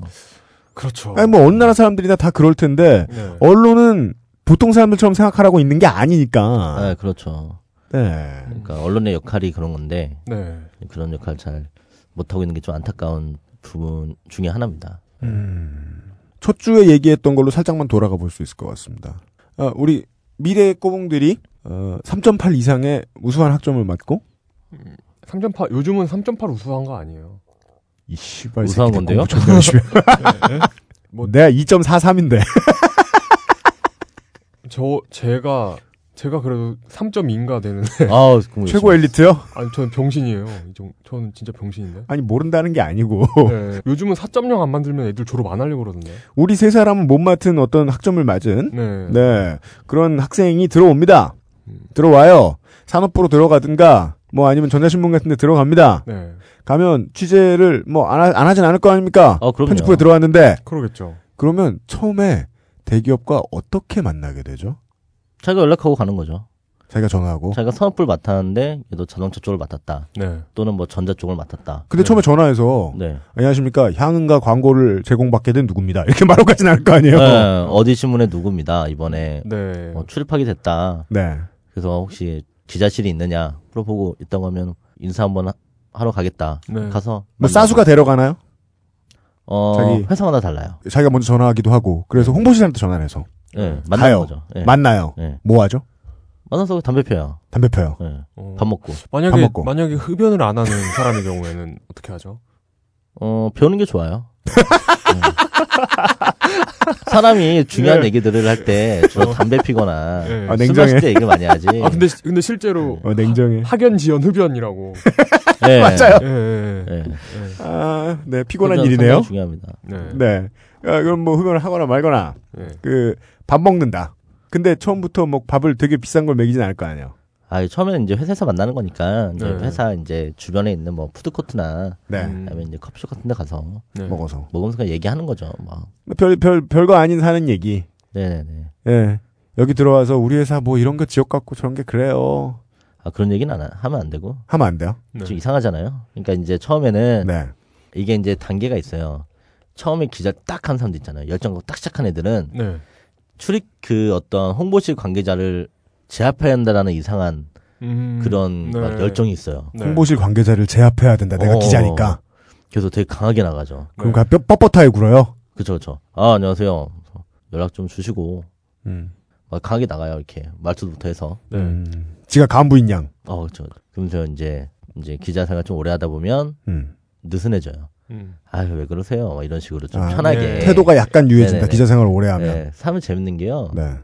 Speaker 3: 그렇죠.
Speaker 2: 아니 뭐 어느 나라 사람들이나 다 그럴 텐데
Speaker 3: 네.
Speaker 2: 언론은 보통 사람들처럼 생각하라고 있는 게 아니니까.
Speaker 6: 네, 그렇죠.
Speaker 2: 네.
Speaker 6: 그러니까 언론의 역할이 그런 건데
Speaker 3: 네.
Speaker 6: 그런 역할 잘 못하고 있는 게 좀 안타까운 부분 중에 하나입니다.
Speaker 2: 음. 첫 주에 얘기했던 걸로 살짝만 돌아가 볼 수 있을 것 같습니다. 아, 우리 미래 꼬봉들이 어, 3.8 이상의 우수한 학점을 맞고
Speaker 3: 3.8 요즘은 3.8 우수한 거 아니에요.
Speaker 2: 이 씨발
Speaker 6: 우수한 건데요?
Speaker 2: 열심히 해. <laughs>
Speaker 3: 뭐-
Speaker 2: 내가 2.43인데
Speaker 3: 저 제가 제가 그래도 3.2인가 되는데 <laughs>
Speaker 6: 아,
Speaker 2: 최고 엘리트요?
Speaker 3: 아니 저는 병신이에요. 이 정- 저는 진짜 병신인데.
Speaker 2: 아니 모른다는 게 아니고
Speaker 3: 네. <laughs> 요즘은 4.0 안 만들면 애들 졸업 안 하려고 그러던데.
Speaker 2: 우리 세 사람은 못 맡은 어떤 학점을 맞은
Speaker 3: 네.
Speaker 2: 네 그런 학생이 들어옵니다.
Speaker 3: 음.
Speaker 2: 들어와요. 산업부로 들어가든가 뭐 아니면 전자신문 같은 데 들어갑니다.
Speaker 3: 네.
Speaker 2: 가면 취재를 뭐 안 안 하진 않을 거 아닙니까?
Speaker 6: 아, 그럼요.
Speaker 2: 편집부에 들어왔는데
Speaker 3: 그러겠죠.
Speaker 2: 그러면 처음에 대기업과 어떻게 만나게 되죠?
Speaker 6: 자기가 연락하고 가는 거죠.
Speaker 2: 자기가 전화하고.
Speaker 6: 자기가 산업부를 맡았는데 얘도 자동차 쪽을 맡았다.
Speaker 3: 네.
Speaker 6: 또는 뭐 전자 쪽을 맡았다.
Speaker 2: 근데
Speaker 3: 네.
Speaker 2: 처음에 전화해서
Speaker 6: 네.
Speaker 2: 안녕하십니까 향응과 광고를 제공받게 된 누굽니다. <laughs> 이렇게 말하고까지는 않을 거 아니에요.
Speaker 6: 네, 어디 신문에 누굽니다. 이번에
Speaker 3: 네.
Speaker 6: 어, 출입하게 됐다.
Speaker 2: 네.
Speaker 6: 그래서 혹시 기자실이 있느냐 물어보고 있다고 하면 인사 한번 하- 하러 가겠다.
Speaker 3: 네.
Speaker 6: 가서
Speaker 2: 뭐. 싸수가 데려가나요?
Speaker 6: 어,
Speaker 2: 자기-
Speaker 6: 회사마다 달라요.
Speaker 2: 자기가 먼저 전화하기도 하고 그래서 홍보실한테 전화를 해서
Speaker 6: 네, 만나는
Speaker 2: 가요.
Speaker 6: 거죠. 네.
Speaker 2: 만나요.
Speaker 6: 네.
Speaker 2: 뭐 하죠?
Speaker 6: 만나서 담배 피워요.
Speaker 2: 담배 펴요.
Speaker 6: 네.
Speaker 3: 어.
Speaker 6: 밥 먹고.
Speaker 2: 밥
Speaker 3: 만약에
Speaker 2: 먹고.
Speaker 3: 만약에 흡연을 안 하는 사람의 경우에는 어떻게 하죠?
Speaker 6: 어, 배우는 게 좋아요. 네. 사람이 중요한
Speaker 3: 네.
Speaker 6: 얘기들을 할 때 주로 담배 피거나
Speaker 3: 네.
Speaker 2: 아,
Speaker 6: 술
Speaker 2: 냉정해.
Speaker 6: 마실 때 얘기를 많이 하지.
Speaker 3: 아 근데 근데 실제로
Speaker 2: 어, 냉정해.
Speaker 3: 학연 지연 흡연이라고.
Speaker 6: 네. <laughs>
Speaker 2: 맞아요.
Speaker 3: 예.
Speaker 6: 네.
Speaker 2: 아, 네 피곤한 일이네요.
Speaker 6: 중요합니다.
Speaker 3: 네.
Speaker 2: 네. 아, 그럼 뭐 흡연을 하거나 말거나
Speaker 3: 네.
Speaker 2: 그 밥 먹는다. 근데 처음부터 뭐 밥을 되게 비싼 걸 먹이진 않을 거 아니에요.
Speaker 6: 아, 처음에는 이제 회사에서 만나는 거니까 이제
Speaker 3: 네.
Speaker 6: 회사 이제 주변에 있는 뭐 푸드 코트나
Speaker 2: 네.
Speaker 3: 음.
Speaker 6: 그다음에 이제 커피숍 같은 데 가서
Speaker 3: 네.
Speaker 2: 먹어서
Speaker 6: 먹으면서 얘기하는 거죠. 막.
Speaker 2: 별별 별거 아닌 사는 얘기.
Speaker 6: 네 네네.
Speaker 2: 예. 여기 들어와서 우리 회사 뭐 이런 거 지역 갖고 저런 게 그래요.
Speaker 6: 아, 그런 얘기는 안, 하- 하면 안 되고.
Speaker 2: 하면 안 돼요.
Speaker 3: 네.
Speaker 6: 좀 이상하잖아요. 그러니까 이제 처음에는
Speaker 2: 네.
Speaker 6: 이게 이제 단계가 있어요. 처음에 기자 딱한 사람도 있잖아요. 열정으로 딱 시작한 애들은
Speaker 3: 네.
Speaker 6: 출입 그 어떤 홍보실 관계자를 제압해야 한다라는 이상한
Speaker 3: 음.
Speaker 6: 그런
Speaker 3: 네.
Speaker 6: 막 열정이 있어요.
Speaker 3: 네.
Speaker 2: 홍보실 관계자를 제압해야 된다. 내가
Speaker 6: 어.
Speaker 2: 기자니까.
Speaker 6: 그래서 되게 강하게 나가죠.
Speaker 2: 그럼
Speaker 3: 네.
Speaker 2: 가 뻣뻣하게 굴어요.
Speaker 6: 그쵸, 그쵸. 아, 안녕하세요. 연락 좀 주시고,
Speaker 2: 음.
Speaker 6: 막 강하게 나가요, 이렇게. 말투부터 해서.
Speaker 3: 네.
Speaker 2: 음. 지가 간부인 양.
Speaker 6: 어, 그쵸. 그러면서 이제, 이제 기자 생활 좀 오래 하다 보면
Speaker 2: 음.
Speaker 6: 느슨해져요.
Speaker 3: 음.
Speaker 6: 아유, 왜 그러세요? 막 이런 식으로 좀
Speaker 2: 아,
Speaker 6: 편하게.
Speaker 3: 네.
Speaker 2: 태도가 약간 유해진다.
Speaker 6: 네네네.
Speaker 2: 기자 생활을 오래 하면.
Speaker 6: 네, 사면 재밌는 게요.
Speaker 2: 네.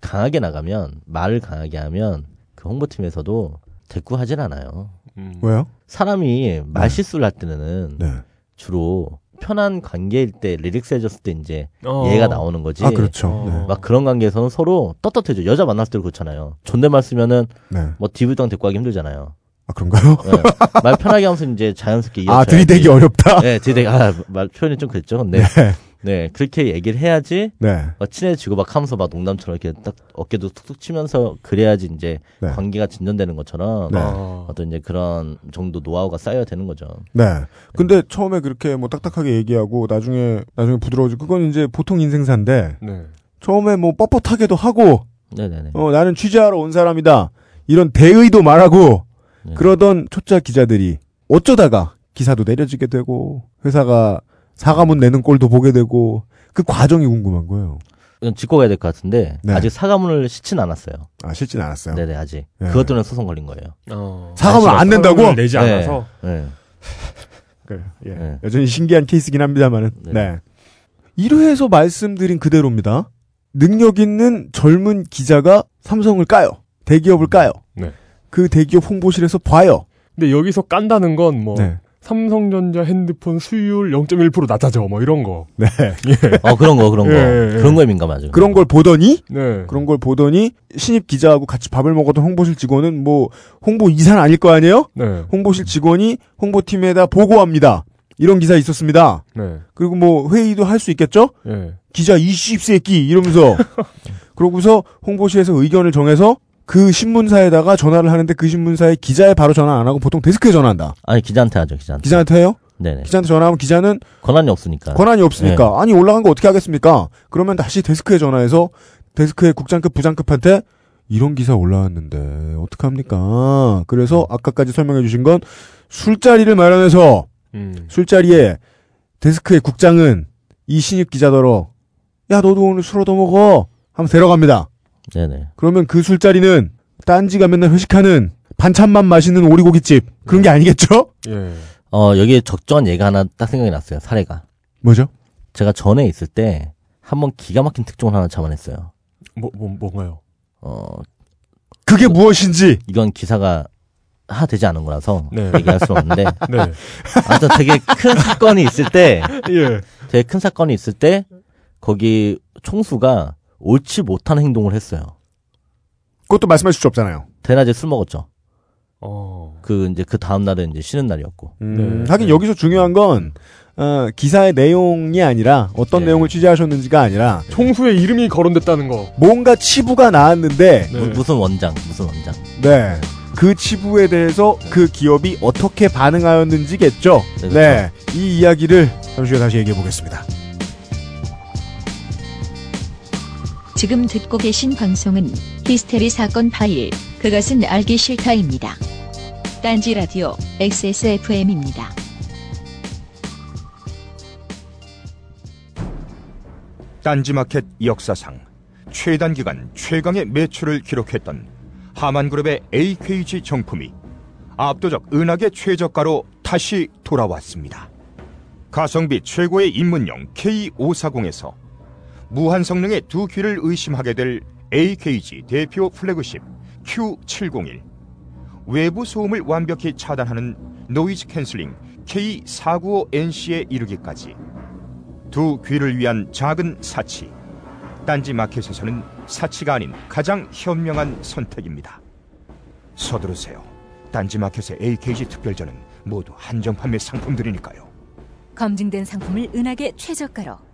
Speaker 6: 강하게 나가면, 말을 강하게 하면, 그 홍보팀에서도 대꾸하진 않아요.
Speaker 3: 음.
Speaker 2: 왜요?
Speaker 6: 사람이 말 실수를 할 때는
Speaker 2: 네.
Speaker 6: 주로 편한 관계일 때 relax 해졌을 때 이제
Speaker 3: 어.
Speaker 6: 얘가 나오는 거지.
Speaker 2: 아 그렇죠.
Speaker 3: 어.
Speaker 6: 막 그런 관계에서는 서로 떳떳해져. 여자 만났을 때도 그렇잖아요. 존댓말 쓰면은
Speaker 2: 네. 네.
Speaker 6: 뭐 디브당 대꾸하기 힘들잖아요.
Speaker 2: 아 그런가요?
Speaker 6: 네. 말 편하게 하면서 이제 자연스럽게
Speaker 2: 아. 들이대기 어렵다.
Speaker 6: 네, 들이대기. 아, 말 표현이 좀 그랬죠. 근데
Speaker 2: 네.
Speaker 6: 네, 그렇게 얘기를 해야지
Speaker 2: 네.
Speaker 6: 막 친해지고 막 하면서 막 농담처럼 이렇게 딱 어깨도 툭툭 치면서 그래야지 이제
Speaker 2: 네.
Speaker 6: 관계가 진전되는 것처럼
Speaker 2: 네.
Speaker 3: 아.
Speaker 6: 어떤 이제 그런 정도 노하우가 쌓여야 되는 거죠.
Speaker 2: 네. 근데 처음에 그렇게 뭐 딱딱하게 얘기하고 나중에 나중에 부드러워지고 그건 이제 보통 인생사인데
Speaker 3: 네.
Speaker 2: 처음에 뭐 뻣뻣하게도 하고
Speaker 6: 네네네.
Speaker 2: 어 나는 취재하러 온 사람이다 이런 대의도 말하고
Speaker 6: 네.
Speaker 2: 그러던 초짜 기자들이 어쩌다가 기사도 내려지게 되고 회사가 사과문 내는 꼴도 보게 되고 그 과정이 궁금한 거예요.
Speaker 6: 이건 짚고 가야 될 것 같은데
Speaker 2: 네.
Speaker 6: 아직 사과문을 싣진 않았어요.
Speaker 2: 아 실진 않았어요.
Speaker 6: 네네 아직
Speaker 2: 네.
Speaker 6: 그것 때문에 소송 걸린 거예요.
Speaker 3: 어.
Speaker 2: 사과문 안 낸다고?
Speaker 3: 내지
Speaker 6: 네.
Speaker 3: 않아서.
Speaker 6: 네. <laughs>
Speaker 2: 그, 예.
Speaker 6: 네.
Speaker 2: 여전히 신기한 케이스긴 합니다만은.
Speaker 6: 네.
Speaker 2: 네. 1회에서 말씀드린 그대로입니다. 능력 있는 젊은 기자가 삼성을 까요. 대기업을 까요.
Speaker 3: 네.
Speaker 2: 그 대기업 홍보실에서 봐요.
Speaker 3: 근데 여기서 깐다는 건뭐
Speaker 2: 네.
Speaker 3: 삼성전자 핸드폰 수율 0.1% 낮아져 뭐 이런 거.
Speaker 2: 네. <laughs>
Speaker 6: 어 그런 거 그런 거
Speaker 3: 예, 예, 예.
Speaker 6: 그런 거에 민감하죠.
Speaker 2: 그런 걸 보더니
Speaker 3: 네.
Speaker 2: 그런 걸 보더니 신입 기자하고 같이 밥을 먹었던 홍보실 직원은 뭐 홍보 이사는 아닐 거 아니에요?
Speaker 3: 네.
Speaker 2: 홍보실 직원이 홍보팀에다 보고합니다. 이런 기사 있었습니다.
Speaker 3: 네.
Speaker 2: 그리고 뭐 회의도 할 수 있겠죠?
Speaker 3: 예.
Speaker 2: 기자 20세끼 이러면서 <laughs> 그러고서 홍보실에서 의견을 정해서 그 신문사에다가 전화를 하는데 그 신문사의 기자에 바로 전화 안 하고 보통 데스크에 전화한다.
Speaker 6: 아니 기자한테 하죠 기자한테.
Speaker 2: 기자한테 해요?
Speaker 6: 네네.
Speaker 2: 기자한테 전화하면 기자는
Speaker 6: 권한이 없으니까.
Speaker 2: 권한이 없으니까 아니 올라간 거 어떻게 하겠습니까? 그러면 다시 데스크에 전화해서 데스크의 국장급 부장급한테 이런 기사 올라왔는데 어떡합니까? 그래서 아까까지 설명해 주신 건 술자리를 마련해서
Speaker 3: 음.
Speaker 2: 술자리에 데스크의 국장은 이 신입 기자더러 야 너도 오늘 술 얻어먹어 하면 데려갑니다.
Speaker 6: 네네.
Speaker 2: 그러면 그 술자리는 딴지가 맨날 회식하는 반찬만 마시는 오리고기집 그런 게 아니겠죠?
Speaker 3: 예.
Speaker 6: 어 여기에 적절한 예가 하나 딱 생각이 났어요 사례가.
Speaker 2: 뭐죠?
Speaker 6: 제가 전에 있을 때 한번 기가 막힌 특종을 하나 잡아냈어요.
Speaker 3: 뭐, 뭐, 뭔가요?
Speaker 6: 어
Speaker 2: 그게 무엇인지
Speaker 6: 이건 기사가 하 되지 않은 거라서
Speaker 3: 네.
Speaker 6: 얘기할 수 없는데 <laughs>
Speaker 3: 네.
Speaker 6: 아무튼 되게 큰 사건이 있을 때
Speaker 3: 예.
Speaker 6: 되게 큰 사건이 있을 때 거기 총수가 옳지 못한 행동을 했어요.
Speaker 2: 그것도 말씀하실 수 없잖아요.
Speaker 6: 대낮에 술 먹었죠.
Speaker 3: 어.
Speaker 6: 그 이제 그 다음 날은 이제 쉬는 날이었고.
Speaker 2: 음,
Speaker 3: 네.
Speaker 2: 하긴 여기서 중요한 건 어, 기사의 내용이 아니라 어떤
Speaker 6: 네.
Speaker 2: 내용을 취재하셨는지가 아니라
Speaker 3: 총수의 이름이 거론됐다는 거.
Speaker 2: 뭔가 치부가 나왔는데
Speaker 3: 네.
Speaker 6: 무- 무슨 원장, 무슨 원장.
Speaker 2: 네. 그 치부에 대해서 그 기업이 어떻게 반응하였는지겠죠.
Speaker 6: 네,
Speaker 2: 네. 이 이야기를 잠시 후에 다시 얘기해 보겠습니다.
Speaker 1: 지금 듣고 계신 방송은 히스테리 사건 파일, 그것은 알기 싫다입니다. 딴지 라디오 XSFM입니다.
Speaker 7: 딴지마켓 역사상 최단 기간 최강의 매출을 기록했던 하만그룹의 AKG 정품이 압도적 은하계 최저가로 다시 돌아왔습니다. 가성비 최고의 입문용 K540에서 무한 성능의 두 귀를 의심하게 될 AKG 대표 flagship Q701 외부 소음을 완벽히 차단하는 noise cancelling K495NC에 이르기까지 두 귀를 위한 작은 사치. 딴지 마켓에서는 사치가 아닌 가장 현명한 선택입니다. 서두르세요. 딴지 마켓의 AKG 특별전은 모두 한정 판매 상품들이니까요.
Speaker 8: 검증된 상품을 은하계 최저가로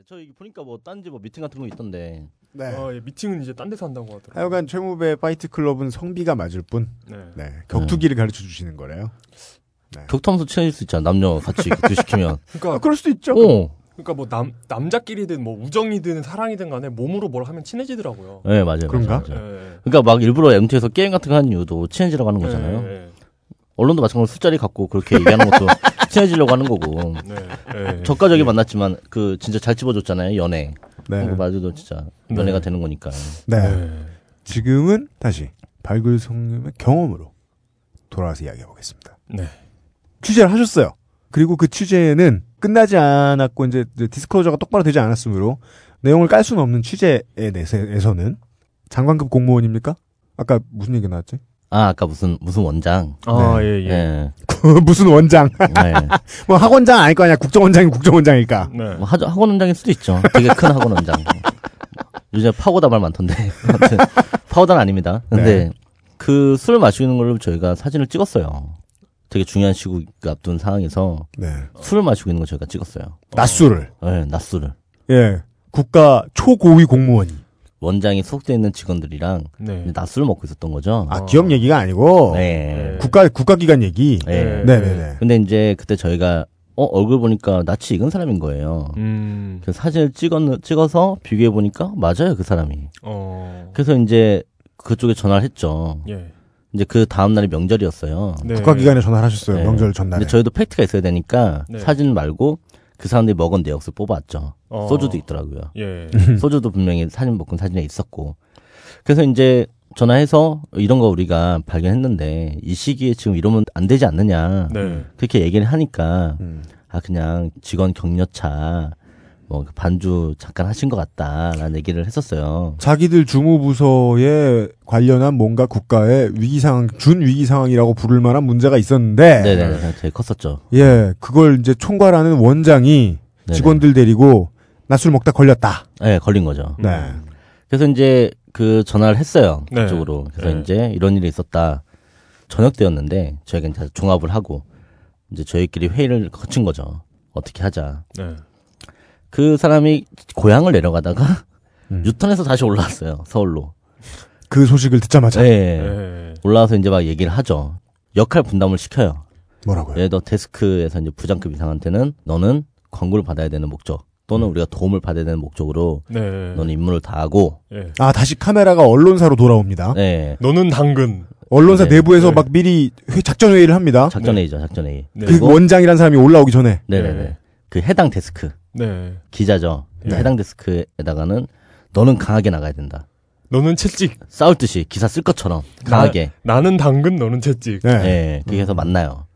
Speaker 6: 네, 저 여기 보니까 뭐 딴지 뭐 미팅 같은 거 있던데.
Speaker 2: 네.
Speaker 3: 아, 예, 미팅은 이제 딴 데서 한다고 하더라고요.
Speaker 2: 하여간 최무배 파이트 클럽은 성비가 맞을 뿐,
Speaker 3: 네.
Speaker 2: 네. 격투기를 가르쳐 주시는 거래요.
Speaker 6: 격투하면서 친해질 수 있잖아. 남녀 같이 격투시키면. <laughs>
Speaker 3: 그러니까
Speaker 2: 아, 그럴 수도 있죠.
Speaker 6: 어.
Speaker 3: 그러니까 뭐 남 남자끼리든 뭐 우정이든 사랑이든 간에 몸으로 뭘 하면 친해지더라고요.
Speaker 6: 네, 맞아요.
Speaker 2: 그런가?
Speaker 6: 맞아요, 맞아요.
Speaker 3: 예.
Speaker 6: 그러니까 막 일부러 MT에서 게임 같은 거 하는 이유도 친해지려고 하는 거잖아요.
Speaker 3: 예, 예.
Speaker 6: 언론도 마찬가지로 술자리 갖고 그렇게 얘기하는 것도 친해지려고 하는 거고.
Speaker 3: 네. 예.
Speaker 6: 저가적이
Speaker 3: 예.
Speaker 6: 만났지만 그 진짜 잘 집어줬잖아요. 연애.
Speaker 2: 네.
Speaker 6: 맞아도 진짜
Speaker 3: 네.
Speaker 6: 연애가 되는 거니까.
Speaker 2: 네.
Speaker 3: 네.
Speaker 2: 지금은 다시 발굴 성님의 경험으로 돌아와서 이야기해 보겠습니다.
Speaker 3: 네.
Speaker 2: 취재를 하셨어요. 그리고 그 취재는 끝나지 않았고 이제 이제 디스클로저가 똑바로 되지 않았으므로 내용을 깔 수는 없는 취재에 대해서는 장관급 공무원입니까? 아까 무슨 얘기 나왔지?
Speaker 6: 아, 아까 무슨 무슨 원장.
Speaker 3: 아,
Speaker 2: 네.
Speaker 3: 예, 예.
Speaker 6: 예. <laughs>
Speaker 2: 무슨 원장?
Speaker 6: 네. <laughs>
Speaker 2: 뭐 학원장 아닐 거 아니야. 국정원장이 국정원장일까?
Speaker 3: 네.
Speaker 6: 뭐 하- 학원 원장일 수도 있죠. 되게 큰 학원 원장. <laughs> 요즘 파고다 말 많던데. 아무튼 파고다는 아닙니다. 근데
Speaker 2: 네.
Speaker 6: 그 술을 마시는 걸로 저희가 사진을 찍었어요. 되게 중요한 시국 앞둔 상황에서
Speaker 2: 네.
Speaker 6: 술을 마시고 있는 거 저희가 찍었어요.
Speaker 2: 낮술을.
Speaker 6: 네, 낮술을.
Speaker 2: 예. 국가 초고위 공무원이.
Speaker 6: 원장이 소속돼 있는 직원들이랑
Speaker 3: 네.
Speaker 6: 낮술을 먹고 있었던 거죠.
Speaker 2: 아, 기업 얘기가 아니고.
Speaker 6: 네.
Speaker 2: 국가, 국가기관 얘기.
Speaker 6: 네.
Speaker 2: 네네네.
Speaker 6: 근데 이제 그때 저희가 어, 얼굴 보니까 낯이 익은 사람인 거예요.
Speaker 3: 음.
Speaker 6: 그래서 사진을 찍었, 찍어서 비교해 보니까 맞아요, 그 사람이.
Speaker 3: 어.
Speaker 6: 그래서 이제 그쪽에 전화를 했죠.
Speaker 3: 예.
Speaker 6: 이제 그 다음 날이 명절이었어요.
Speaker 3: 네.
Speaker 2: 국가기관에 전화를 하셨어요.
Speaker 6: 네.
Speaker 2: 명절 전날에.
Speaker 6: 근데 저희도 팩트가 있어야 되니까
Speaker 3: 네.
Speaker 6: 사진 말고 그 사람들이 먹은 내역을 뽑았죠.
Speaker 3: 어.
Speaker 6: 소주도 있더라고요.
Speaker 3: 예. <laughs>
Speaker 6: 소주도 분명히 사진 먹은 사진에 있었고. 그래서 이제 전화해서 이런 거 우리가 발견했는데 이 시기에 지금 이러면 안 되지 않느냐.
Speaker 3: 네.
Speaker 6: 그렇게 얘기를 하니까
Speaker 2: 음.
Speaker 6: 아 그냥 직원 격려차 뭐 반주 잠깐 하신 것 같다라는 얘기를 했었어요.
Speaker 2: 자기들 주무부서에 관련한 뭔가 국가의 위기 상황, 준 위기 상황이라고 부를 만한 문제가 있었는데,
Speaker 6: 네네, 되게 컸었죠.
Speaker 2: 예, 그걸 이제 총괄하는 원장이
Speaker 6: 네네.
Speaker 2: 직원들 데리고 낮술 먹다 걸렸다.
Speaker 6: 네, 걸린 거죠.
Speaker 2: 네.
Speaker 6: 그래서 이제 그 전화를 했어요.
Speaker 3: 네.
Speaker 6: 그쪽으로. 그래서
Speaker 3: 네.
Speaker 6: 이제 이런 일이 있었다. 저녁 때였는데 저희가 이제 종합을 하고 이제 저희끼리 회의를 거친 거죠. 어떻게 하자.
Speaker 3: 네.
Speaker 6: 그 사람이 고향을 내려가다가
Speaker 2: 음.
Speaker 6: 유턴해서 다시 올라왔어요. 서울로.
Speaker 2: 그 소식을 듣자마자
Speaker 6: 네.
Speaker 3: 네.
Speaker 6: 올라와서 이제 막 얘기를 하죠. 역할 분담을 시켜요.
Speaker 2: 뭐라고요?
Speaker 6: 예를 들어 데스크에서 이제 부장급 이상한테는 너는 광고를 받아야 되는 목적 또는 우리가 도움을 받아야 되는 목적으로
Speaker 3: 네.
Speaker 6: 너는 임무를 다하고
Speaker 3: 예.
Speaker 2: 아 다시 카메라가 언론사로 돌아옵니다.
Speaker 6: 네.
Speaker 3: 너는 당근.
Speaker 2: 언론사
Speaker 6: 네.
Speaker 2: 내부에서
Speaker 3: 네.
Speaker 2: 막 미리 회- 작전 회의를 합니다.
Speaker 6: 작전 회의죠. 작전 회의.
Speaker 3: 네.
Speaker 2: 그 원장이란 사람이 올라오기 전에
Speaker 6: 네네네.
Speaker 3: 네.
Speaker 6: 그 해당 데스크
Speaker 3: 네.
Speaker 6: 기자죠.
Speaker 2: 네.
Speaker 6: 해당 데스크에다가는 너는 강하게 나가야 된다.
Speaker 3: 너는 채찍.
Speaker 6: 싸울 듯이 기사 쓸 것처럼 강하게.
Speaker 3: 나 는 당근, 너는 채찍.
Speaker 2: 네.
Speaker 6: 예. 그게 해서 만나요.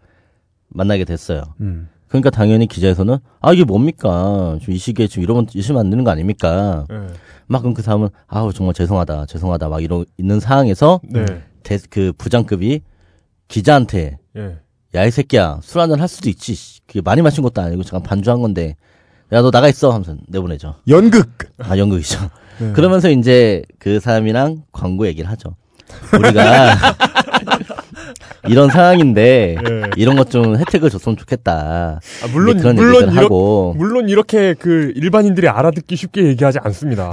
Speaker 6: 만나게 됐어요.
Speaker 2: 음.
Speaker 6: 그러니까 당연히 기자에서는 아 이게 뭡니까? 지금 이 시기에 지금 이러면 이러시면 안 되는 거 아닙니까?
Speaker 3: 네.
Speaker 6: 막 그럼 그 사람은 아우 정말 죄송하다, 죄송하다 막 이러 있는 상황에서
Speaker 3: 네.
Speaker 6: 데스, 그 부장급이 기자한테
Speaker 3: 예.
Speaker 6: 야이 새끼야 술 한잔 할 수도 있지. 씨. 그게 많이 마신 것도 아니고 잠깐 반주한 건데 야 너 나가 있어 하면서 내보내죠.
Speaker 2: 연극.
Speaker 6: 아 연극이죠. <laughs>
Speaker 2: 네.
Speaker 6: 그러면서 이제 그 사람이랑 광고 얘기를 하죠. 우리가 <laughs> 이런 상황인데
Speaker 3: 예.
Speaker 6: 이런 것 좀 혜택을 줬으면 좋겠다.
Speaker 3: 아, 물론
Speaker 6: 그런
Speaker 3: 물론
Speaker 6: 얘기를
Speaker 3: 이렇,
Speaker 6: 하고
Speaker 3: 물론 이렇게 그 일반인들이 알아듣기 쉽게 얘기하지 않습니다.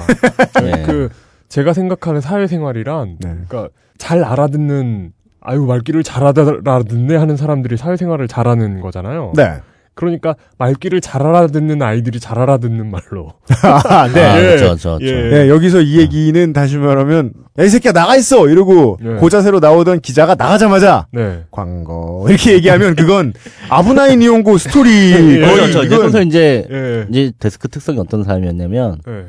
Speaker 6: 네.
Speaker 3: 그 제가 생각하는 사회생활이란
Speaker 2: 네.
Speaker 3: 그러니까 잘 알아듣는 아유 말귀를 잘 알아듣네 하는 사람들이 사회생활을 잘하는 거잖아요.
Speaker 2: 네.
Speaker 3: 그러니까 말귀를 잘 알아듣는 아이들이 잘 알아듣는 말로. <laughs>
Speaker 2: 아, 네.
Speaker 6: 아,
Speaker 3: 예.
Speaker 6: 그렇죠, 그렇죠.
Speaker 3: 예.
Speaker 2: 네, 여기서 이 얘기는 다시 말하면 야 이 새끼야 나가 있어 이러고
Speaker 3: 네.
Speaker 2: 고자세로 나오던 기자가 나가자마자
Speaker 3: 네.
Speaker 2: 광고 이렇게 얘기하면 그건 아브나인 이용고 스토리 <laughs>
Speaker 3: 예.
Speaker 2: 거의
Speaker 6: 그렇죠.
Speaker 2: 이건
Speaker 6: 그래서 이제
Speaker 3: 예.
Speaker 6: 이제 데스크 특성이 어떤 사람이었냐면
Speaker 3: 예.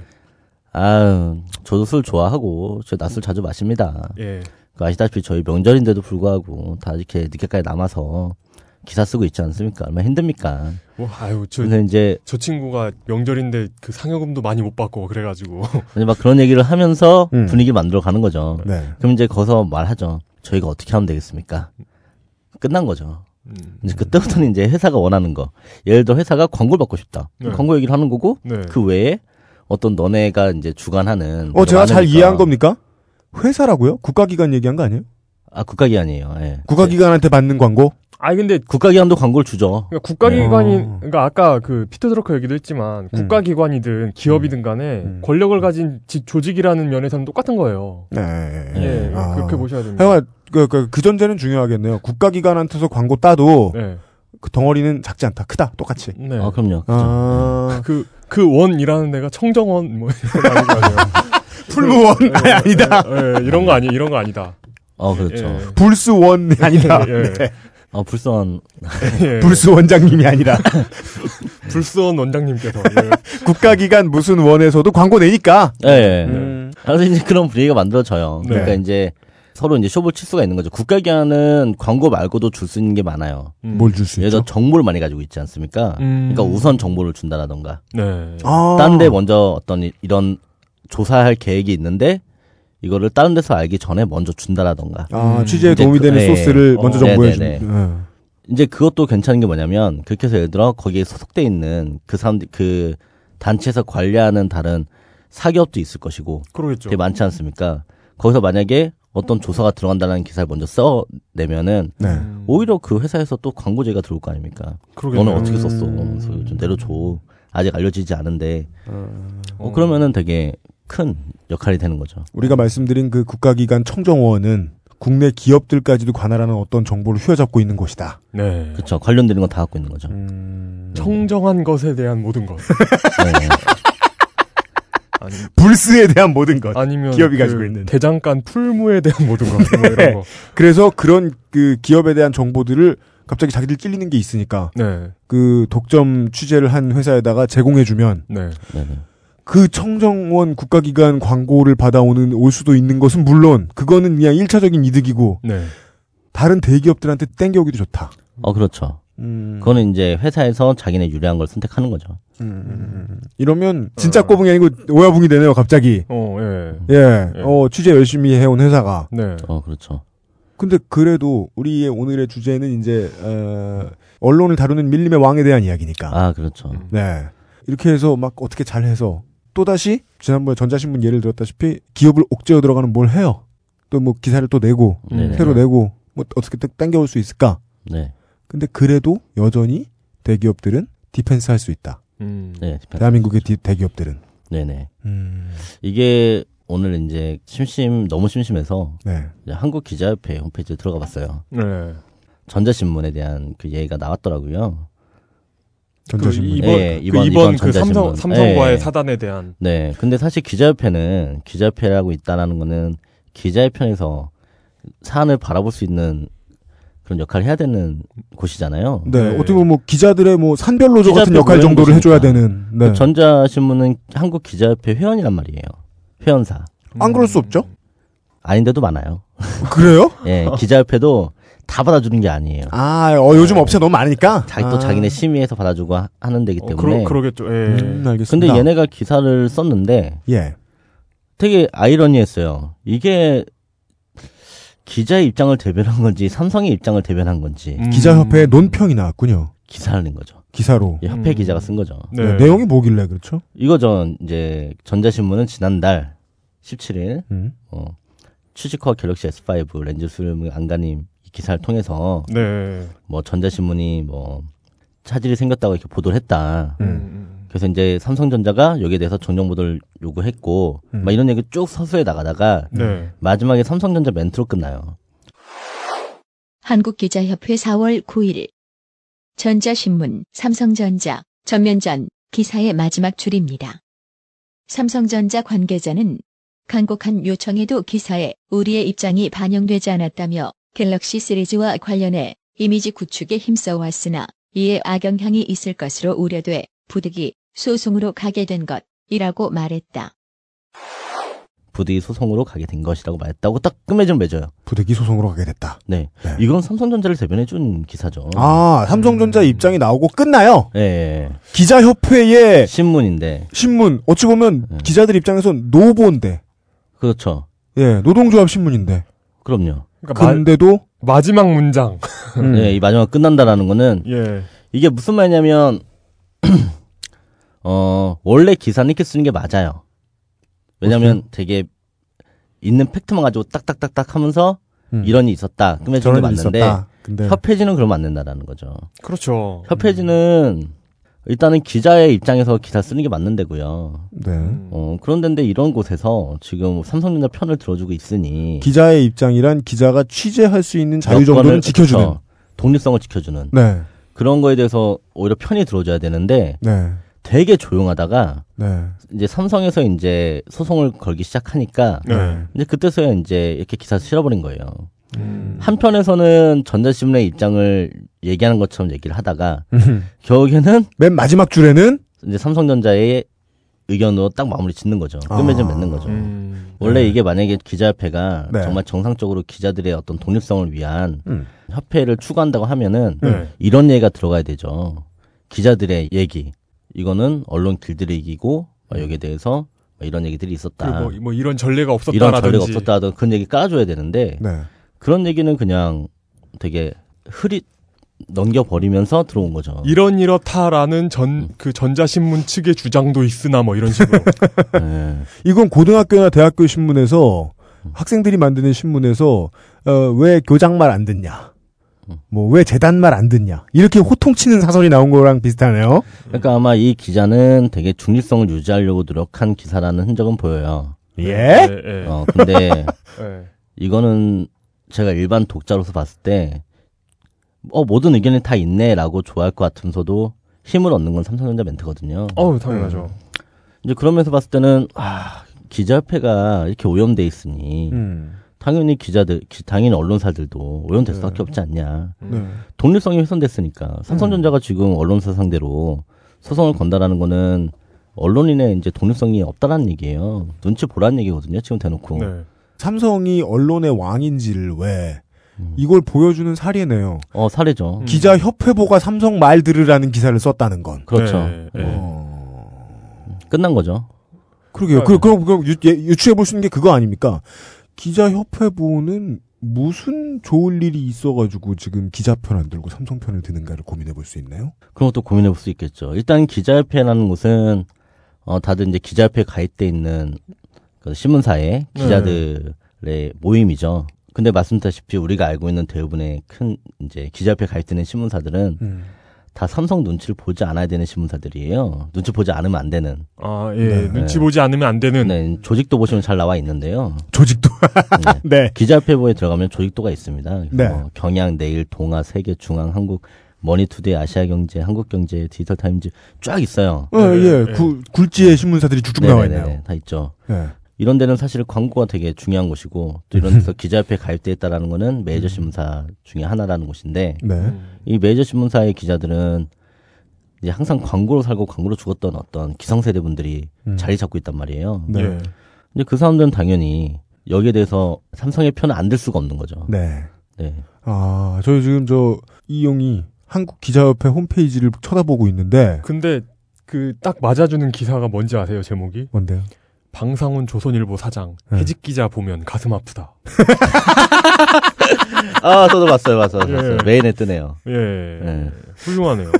Speaker 6: 아 저도 술 좋아하고 저 낮술 자주 마십니다.
Speaker 3: 예.
Speaker 6: 그 아시다시피 저희 명절인데도 불구하고 다 이렇게 늦게까지 남아서 기사 쓰고 있지 않습니까? 얼마나 힘듭니까?
Speaker 3: 뭐 아유 저저
Speaker 6: 근데 이제
Speaker 3: 친구가 명절인데 그 상여금도 많이 못 받고 그래가지고. <laughs>
Speaker 6: 막 그런 얘기를 하면서
Speaker 2: 음.
Speaker 6: 분위기 만들어 가는 거죠.
Speaker 2: 네.
Speaker 6: 그럼 이제 거기서 말하죠. 저희가 어떻게 하면 되겠습니까? 끝난 거죠.
Speaker 3: 음.
Speaker 6: 이제 그때부터는 이제 회사가 원하는 거. 예를 들어 회사가 광고를 받고 싶다.
Speaker 3: 네.
Speaker 6: 광고 얘기를 하는 거고
Speaker 3: 네.
Speaker 6: 그 외에 어떤 너네가 이제 주관하는
Speaker 2: 어 제가 잘
Speaker 6: 많으니까.
Speaker 2: 이해한 겁니까? 회사라고요? 국가기관 얘기한 거 아니에요?
Speaker 6: 아 국가기관이에요. 예.
Speaker 2: 국가기관한테 받는 광고?
Speaker 3: 아니 근데
Speaker 6: 국가기관도 광고를 주죠.
Speaker 3: 그러니까 국가기관이
Speaker 2: 어.
Speaker 3: 그러니까 아까 그 피터 드러커 얘기도 했지만
Speaker 2: 음.
Speaker 3: 국가기관이든 기업이든 간에
Speaker 2: 음.
Speaker 3: 권력을 가진 지- 조직이라는 면에서는 똑같은 거예요.
Speaker 2: 네.
Speaker 3: 예,
Speaker 2: 아.
Speaker 3: 그렇게 보셔야 됩니다.
Speaker 2: 하여간 그, 그, 그 전제는 중요하겠네요. 국가기관한테서 광고 따도
Speaker 3: 네.
Speaker 2: 그 덩어리는 작지 않다. 크다. 똑같이.
Speaker 3: 네.
Speaker 6: 아 그럼요.
Speaker 2: 아,
Speaker 3: 그, 그 원이라는 데가 청정원, 뭐, 이런 거 아니에요. <laughs>
Speaker 2: 풀무원
Speaker 3: 예,
Speaker 2: 아니다.
Speaker 3: 예, 예, 이런 거 아니, 이런 거 아니다.
Speaker 6: 어 그렇죠.
Speaker 3: 예.
Speaker 2: 불스원이 아니다.
Speaker 3: 예.
Speaker 2: 네.
Speaker 6: 어 불쌍한 <laughs>
Speaker 3: 예.
Speaker 2: 불스 원장님이 아니라 <laughs>
Speaker 3: 불스원 원장님께서. 예. <laughs>
Speaker 2: 국가기관 무슨 원에서도 광고 내니까.
Speaker 6: 예. 예.
Speaker 2: 음.
Speaker 6: 그래서 이제 그런 분위기가 만들어져요.
Speaker 3: 네.
Speaker 6: 그러니까 이제 서로 이제 쇼를 칠 수가 있는 거죠. 국가기관은 광고 말고도 줄 수 있는 게 많아요.
Speaker 3: 음.
Speaker 2: 뭘줄수
Speaker 6: 예를
Speaker 2: 있죠?
Speaker 6: 들어 정보를 많이 가지고 있지 않습니까?
Speaker 3: 음.
Speaker 6: 그러니까 우선 정보를 준다라던가.
Speaker 3: 네.
Speaker 2: 아.
Speaker 6: 딴데 먼저 어떤 이- 이런 조사할 계획이 있는데 이거를 다른 데서 알기 전에 먼저 준다라던가.
Speaker 2: 아,
Speaker 3: 음.
Speaker 2: 취재에 도움이
Speaker 6: 그-
Speaker 2: 되는
Speaker 6: 네.
Speaker 2: 소스를
Speaker 3: 어.
Speaker 2: 먼저
Speaker 6: 네,
Speaker 2: 정보해
Speaker 6: 네,
Speaker 2: 주는.
Speaker 6: 네.
Speaker 2: 네.
Speaker 6: 이제 그것도 괜찮은 게 뭐냐면 그렇게 해서 예를 들어 거기에 소속돼 있는 그 사람들 그 단체에서 관리하는 다른 사기업도 있을 것이고
Speaker 3: 그러겠죠.
Speaker 6: 되게 많지 않습니까? 거기서 만약에 어떤 조사가 들어간다는 기사를 먼저 써내면은
Speaker 2: 네.
Speaker 3: 음.
Speaker 6: 오히려 그 회사에서 또 광고제가 들어올 거 아닙니까?
Speaker 3: 그러겠네요.
Speaker 6: 너는 어떻게
Speaker 2: 음.
Speaker 6: 썼어? 그래서 좀 내려줘. 아직 알려지지 않은데. 어,
Speaker 3: 어.
Speaker 6: 그러면은 되게 큰 역할이 되는 거죠.
Speaker 2: 우리가 말씀드린 그 국가기관 청정원은 국내 기업들까지도 관할하는 어떤 정보를 휘어잡고 있는 곳이다.
Speaker 3: 네.
Speaker 6: 그렇죠. 관련되는 건 다 갖고 있는 거죠.
Speaker 2: 음.
Speaker 3: 청정한 것에 대한 모든 것.
Speaker 6: 네. <laughs>
Speaker 3: 아니,
Speaker 2: 불스에 대한 모든 것.
Speaker 3: 아니면
Speaker 2: 기업이
Speaker 3: 그
Speaker 2: 가지고 있는.
Speaker 3: 대장간 풀무에 대한 모든 것. 뭐 <laughs> 이런 거.
Speaker 2: 그래서 그런 그 기업에 대한 정보들을 갑자기 자기들 찔리는 게 있으니까
Speaker 3: 네.
Speaker 2: 그 독점 취재를 한 회사에다가 제공해주면
Speaker 3: 네.
Speaker 2: 그 청정원 국가기관 광고를 받아오는 올 수도 있는 것은 물론 그거는 그냥 1차적인 이득이고
Speaker 3: 네.
Speaker 2: 다른 대기업들한테 땡겨오기도 좋다.
Speaker 6: 어, 그렇죠.
Speaker 2: 음.
Speaker 6: 그거는 이제 회사에서 자기네 유리한 걸 선택하는 거죠.
Speaker 2: 음. 이러면 진짜 꼬붕이 아니고 오야붕이 되네요, 갑자기.
Speaker 3: 어, 예.
Speaker 2: 예.
Speaker 3: 예.
Speaker 2: 어, 취재 열심히 해온 회사가.
Speaker 3: 네.
Speaker 6: 어, 그렇죠.
Speaker 2: 근데 그래도 우리의 오늘의 주제는 이제 어, 언론을 다루는 밀림의 왕에 대한 이야기니까.
Speaker 6: 아, 그렇죠.
Speaker 3: 음.
Speaker 2: 네. 이렇게 해서 막 어떻게 잘 해서 또다시 지난번에 전자신문 예를 들었다시피 기업을 옥죄어 들어가는 뭘 해요. 또 뭐 기사를 또 내고
Speaker 6: 네네.
Speaker 2: 새로 내고 뭐 어떻게 딱 당겨올 수 있을까?
Speaker 6: 네.
Speaker 2: 근데 그래도 여전히 대기업들은 defense 할 수 있다.
Speaker 3: 음.
Speaker 6: 네.
Speaker 2: 대한민국의 디- 대기업들은.
Speaker 6: 네네.
Speaker 2: 음.
Speaker 6: 이게 오늘 이제 심심, 너무 심심해서
Speaker 2: 네.
Speaker 6: 이제 한국 기자협회 홈페이지에 들어가 봤어요.
Speaker 3: 네.
Speaker 6: 전자신문에 대한 그 얘기가 나왔더라고요.
Speaker 2: 전자신문.
Speaker 3: 그 이번,
Speaker 6: 예,
Speaker 3: 그
Speaker 6: 이번-
Speaker 3: 이번,
Speaker 6: 이번
Speaker 3: 그 삼성. 삼성과의
Speaker 6: 예.
Speaker 3: 사단에 대한.
Speaker 6: 네. 근데 사실 기자협회는 기자협회라고 있다라는 거는 기자의 편에서 사안을 바라볼 수 있는 그런 역할을 해야 되는 곳이잖아요.
Speaker 2: 네.
Speaker 3: 네.
Speaker 2: 어떻게 보면 뭐 기자들의 뭐 산별로조 같은 역할 정도를 해줘야
Speaker 6: 곳이니까.
Speaker 2: 되는. 네.
Speaker 6: 그 전자신문은 한국 기자협회 회원이란 말이에요. 회원사.
Speaker 2: 안 그럴 수 없죠?
Speaker 6: 아닌데도 많아요.
Speaker 2: 그래요? <laughs>
Speaker 6: 예, 기자협회도 다 받아주는 게 아니에요.
Speaker 2: 아, 어, 요즘 업체 너무 많으니까.
Speaker 6: 자기 또
Speaker 2: 아.
Speaker 6: 자기네 심의해서 받아주고 하- 하는 데기
Speaker 3: 어,
Speaker 6: 때문에.
Speaker 3: 그러, 그러 겠죠. 예.
Speaker 2: 음, 알겠습니다.
Speaker 6: 근데 얘네가 기사를 썼는데
Speaker 2: 예.
Speaker 6: 되게 아이러니했어요. 이게 기자의 입장을 대변한 건지 삼성의 입장을 대변한 건지
Speaker 3: 음.
Speaker 2: 기자협회에 논평이 나왔군요.
Speaker 6: 기사를 낸 거죠.
Speaker 2: 기사로.
Speaker 6: 이 협회
Speaker 3: 음.
Speaker 6: 기자가 쓴 거죠.
Speaker 3: 네.
Speaker 2: 네, 내용이 뭐길래 그렇죠?
Speaker 6: 이거죠. 이제 전자신문은 지난달 17일
Speaker 2: 음.
Speaker 6: 어, 취직허 갤럭시 S5 렌즈 수명 안가님 이 기사를 통해서
Speaker 3: 네.
Speaker 6: 뭐 전자신문이 뭐 차질이 생겼다고 이렇게 보도를 했다.
Speaker 3: 음.
Speaker 6: 그래서 이제 삼성전자가 여기에 대해서 정정 보도를 요구했고
Speaker 2: 음.
Speaker 6: 막 이런 얘기 쭉 서서히 나가다가
Speaker 3: 네.
Speaker 6: 마지막에 삼성전자 멘트로 끝나요.
Speaker 1: 한국기자협회 4월 9일 전자신문 삼성전자 전면전 기사의 마지막 줄입니다. 삼성전자 관계자는 간곡한 요청에도 기사에 우리의 입장이 반영되지 않았다며 갤럭시 시리즈와 관련해 이미지 구축에 힘써왔으나 이에 악영향이 있을 것으로 우려돼 부득이 소송으로 가게 된 것이라고 말했다.
Speaker 6: 부디 소송으로 가게 된 것이라고 말했다고 딱 끝맺음 맺어요.
Speaker 2: 부득이 소송으로 가게 됐다.
Speaker 6: 네.
Speaker 2: 네.
Speaker 6: 이건 삼성전자를 대변해 준 기사죠.
Speaker 2: 아, 삼성전자 입장이 나오고 끝나요.
Speaker 6: 예, 예.
Speaker 2: 기자협회의
Speaker 6: 신문인데.
Speaker 2: 신문, 어찌 보면
Speaker 6: 네.
Speaker 2: 기자들 입장에선 노보인데,
Speaker 6: 그렇죠.
Speaker 2: 예, 노동조합 신문인데.
Speaker 6: 그럼요.
Speaker 3: 그러니까 마,
Speaker 2: 근데도,
Speaker 3: 마 지막 문장.
Speaker 2: 음.
Speaker 6: 예, 이 마지막 끝난다라는 거는
Speaker 3: 예.
Speaker 6: 이게 무슨 말이냐면 <clears throat> 어, 원래 기사는 이렇게 쓰는 게 맞아요. 왜냐면 되게 있는 팩트만 가지고 딱딱딱딱 하면서
Speaker 2: 음.
Speaker 6: 이런 일이 있었다. 끝맺는 게 맞는데
Speaker 2: 있었다. 근데,
Speaker 6: 협회지는 그러면 안 된다라는 거죠.
Speaker 3: 그렇죠.
Speaker 6: 협회지는 일단은 기자의 입장에서 기사 쓰는 게 맞는 데고요.
Speaker 2: 네.
Speaker 3: 음.
Speaker 6: 어, 그런데 이런 곳에서 지금 삼성전자 편을 들어주고 있으니
Speaker 2: 기자의 입장이란 기자가 취재할 수 있는 자유 정도는 지켜주는.
Speaker 6: 그쵸. 독립성을 지켜주는
Speaker 2: 네.
Speaker 6: 그런 거에 대해서 오히려 편이 들어줘야 되는데
Speaker 2: 네.
Speaker 6: 되게 조용하다가
Speaker 2: 네.
Speaker 6: 이제 삼성에서 이제 소송을 걸기 시작하니까
Speaker 3: 네.
Speaker 6: 이제 그때서야 이제 이렇게 기사 실어버린 거예요.
Speaker 3: 음.
Speaker 6: 한편에서는 전자신문의 입장을 얘기하는 것처럼 얘기를 하다가
Speaker 2: 음.
Speaker 6: 결국에는
Speaker 2: 맨 마지막 줄에는
Speaker 6: 이제 삼성전자의 의견으로 딱 마무리 짓는 거죠. 끝맺음
Speaker 2: 아.
Speaker 6: 맺는 거죠.
Speaker 3: 음.
Speaker 6: 원래
Speaker 2: 네.
Speaker 6: 이게 만약에 기자협회가
Speaker 2: 네.
Speaker 6: 정말 정상적으로 기자들의 어떤 독립성을 위한
Speaker 2: 음.
Speaker 6: 협회를 추구한다고 하면은
Speaker 3: 네.
Speaker 6: 이런 얘기가 들어가야 되죠. 기자들의 얘기. 이거는 언론 길들의 얘기고 막 여기에 대해서 막 이런 얘기들이 있었다.
Speaker 3: 뭐, 뭐 이런 전례가
Speaker 6: 이런
Speaker 3: 없었다라든지.
Speaker 6: 전례가 없었다 하던 그런 얘기 깔아줘야 되는데
Speaker 2: 네.
Speaker 6: 그런 얘기는 그냥 되게 흐릿 넘겨버리면서 들어온 거죠.
Speaker 3: 이런 이렇다라는 전 그 전자신문 측의 주장도 있으나 뭐 이런 식으로. <laughs>
Speaker 6: 네.
Speaker 2: 이건 고등학교나 대학교 신문에서 학생들이 만드는 신문에서 어, 왜 교장 말 안 듣냐? 뭐 왜 재단 말 안 듣냐? 이렇게 호통치는 사설이 나온 거랑 비슷하네요.
Speaker 6: 그러니까 아마 이 기자는 되게 중립성을 유지하려고 노력한 기사라는 흔적은 보여요.
Speaker 2: 예?
Speaker 3: 예, 예.
Speaker 6: 어, 근데 <laughs>
Speaker 3: 예.
Speaker 6: 이거는 제가 일반 독자로서 봤을 때, 어, 모든 의견이 다 있네라고 좋아할 것 같으면서도 힘을 얻는 건 삼성전자 멘트거든요.
Speaker 3: 어우, 당연하죠.
Speaker 6: 이제 그러면서 봤을 때는, 아, 기자협회가 이렇게 오염돼 있으니,
Speaker 2: 음.
Speaker 6: 당연히 기자들, 기- 당연히 언론사들도 오염될
Speaker 3: 네.
Speaker 6: 수밖에 없지 않냐.
Speaker 2: 네.
Speaker 6: 독립성이 훼손됐으니까. 삼성전자가 지금 언론사 상대로 소송을 건다라는 거는 언론인의 이제 독립성이 없다라는 얘기예요. 눈치 보라는 얘기거든요. 지금 대놓고.
Speaker 3: 네.
Speaker 2: 삼성이 언론의 왕인지를 왜 이걸 보여주는 사례네요.
Speaker 6: 어, 사례죠.
Speaker 3: 음.
Speaker 2: 기자 협회보가 삼성 말 들으라는 기사를 썼다는 건.
Speaker 6: 그렇죠.
Speaker 3: 네, 네.
Speaker 2: 어...
Speaker 6: 끝난 거죠.
Speaker 2: 그러게요. 그, 그럼, 그럼 유, 유추해 볼 수 있는 게 그거 아닙니까? 기자 협회보는 무슨 좋을 일이 있어가지고 지금 기자 편 안 들고 삼성 편을 드는가를 고민해 볼 수 있나요?
Speaker 6: 그런 것도 고민해 볼 수 있겠죠. 일단 기자협회라는 곳은 어 다들 이제 기자협회 가입돼 있는 그 신문사의 기자들의 모임이죠. 근데 말씀드렸다시피 우리가 알고 있는 대부분의 큰 이제 기자협회 가입되는 신문사들은
Speaker 2: 음.
Speaker 6: 다 삼성 눈치를 보지 않아야 되는 신문사들이에요. 눈치 보지 않으면 안 되는.
Speaker 3: 아, 예.
Speaker 2: 네.
Speaker 3: 눈치 보지 않으면 안 되는.
Speaker 6: 네, 조직도 보시면 잘 나와 있는데요.
Speaker 2: 조직도.
Speaker 6: 네. <laughs>
Speaker 2: 네.
Speaker 6: 기자협회보에 들어가면 조직도가 있습니다.
Speaker 2: 네.
Speaker 6: 뭐 경향, 내일, 동아, 세계, 중앙, 한국, 머니투데이, 아시아경제, 한국경제, 디지털타임즈 쫙 있어요.
Speaker 2: 어,
Speaker 3: 네,
Speaker 2: 예.
Speaker 3: 네.
Speaker 2: 구, 굴지의 신문사들이 쭉쭉 나와
Speaker 6: 네네네,
Speaker 2: 있네요.
Speaker 6: 다 있죠.
Speaker 2: 예.
Speaker 6: 이런 데는 사실 광고가 되게 중요한 곳이고 또 이런 데서 기자협회 가입돼 있다라는 거는 메이저 신문사 중에 하나라는 곳인데
Speaker 2: 네.
Speaker 3: 음.
Speaker 6: 이 메이저 신문사의 기자들은 이제 항상 광고로 살고 광고로 죽었던 어떤 기성세대 분들이
Speaker 2: 음.
Speaker 6: 자리 잡고 있단 말이에요.
Speaker 2: 네.
Speaker 3: 예.
Speaker 6: 근데 그 사람들은 당연히 여기에 대해서 삼성의 편은 안들 수가 없는 거죠.
Speaker 2: 네.
Speaker 6: 네.
Speaker 2: 아, 저희 지금 저 이용이 한국 기자협회 홈페이지를 쳐다보고 있는데
Speaker 3: 근데 그 딱 맞아주는 기사가 뭔지 아세요, 제목이?
Speaker 2: 뭔데요?
Speaker 3: 방상훈 조선일보 사장.
Speaker 2: 네.
Speaker 3: 해직 기자 보면 가슴 아프다. <laughs>
Speaker 6: 아, 저도 봤어요, 봤어요, 봤어요.
Speaker 3: 예.
Speaker 6: 메인에 뜨네요.
Speaker 3: 예.
Speaker 6: 네.
Speaker 3: 훌륭하네요.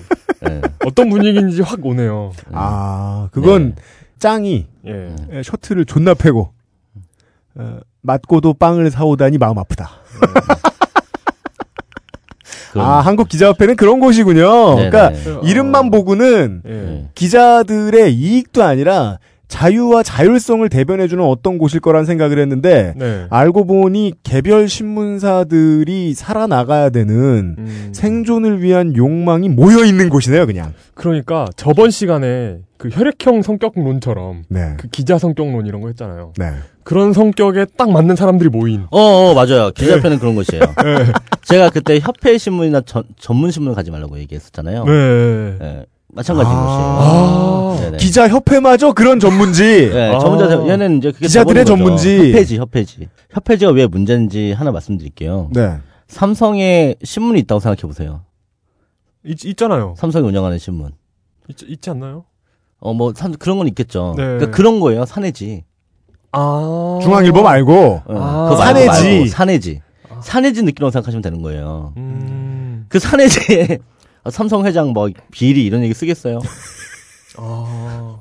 Speaker 6: 네. <laughs>
Speaker 3: 어떤 분위기인지 확 오네요.
Speaker 2: 아, 그건
Speaker 6: 네.
Speaker 2: 짱이
Speaker 3: 예.
Speaker 2: 예, 셔틀을 존나 패고 어, 맞고도 빵을 사오다니 마음 아프다. 아, 한국 기자협회는 그런 곳이군요.
Speaker 6: 네네.
Speaker 2: 그러니까 이름만 보고는
Speaker 3: 예.
Speaker 6: 네.
Speaker 2: 기자들의 이익도 아니라 자유와 자율성을 대변해주는 어떤 곳일 거란 생각을 했는데
Speaker 3: 네.
Speaker 2: 알고 보니 개별 신문사들이 살아나가야 되는
Speaker 3: 음.
Speaker 2: 생존을 위한 욕망이 모여 있는 곳이네요, 그냥.
Speaker 3: 그러니까 저번 시간에 그 혈액형 성격론처럼
Speaker 2: 네.
Speaker 3: 그 기자 성격론 이런 거 했잖아요.
Speaker 2: 네.
Speaker 3: 그런 성격에 딱 맞는 사람들이 모인.
Speaker 6: 어, 어, 맞아요. 기자협회는 그런 곳이에요. <laughs>
Speaker 3: 네.
Speaker 6: 제가 그때 협회 신문이나 전, 전문 신문 가지 말라고 얘기했었잖아요.
Speaker 3: 네.
Speaker 6: 네, 마찬가지인
Speaker 2: 아.
Speaker 6: 곳이에요.
Speaker 3: 아.
Speaker 6: 네네.
Speaker 2: 기자 협회마저 그런 전문지. <laughs>
Speaker 6: 네,
Speaker 3: 아.
Speaker 6: 전문자, 얘는 이제 그게
Speaker 2: 기자들의. 전문지.
Speaker 6: 협회지, 협회지. 협회지가 왜 문제인지 하나 말씀드릴게요.
Speaker 2: 네.
Speaker 6: 삼성에 신문이 있다고 생각해 보세요.
Speaker 3: 있, 있잖아요.
Speaker 6: 삼성이 운영하는 신문.
Speaker 3: 있, 있지 않나요?
Speaker 6: 어, 뭐, 삼- 그런 건 있겠죠.
Speaker 3: 네.
Speaker 6: 그러니까 그런 거예요, 사내지.
Speaker 3: 아.
Speaker 2: 중앙일보 말고.
Speaker 6: 어,
Speaker 3: 아.
Speaker 6: 그거 말고
Speaker 2: 사내지.
Speaker 6: 말고 사내지. 사내지 느끼라고 생각하시면 되는 거예요.
Speaker 3: 음.
Speaker 6: 그 사내지에 <laughs> 삼성 회장 뭐 비리 이런 얘기 쓰겠어요? <laughs>
Speaker 3: 아.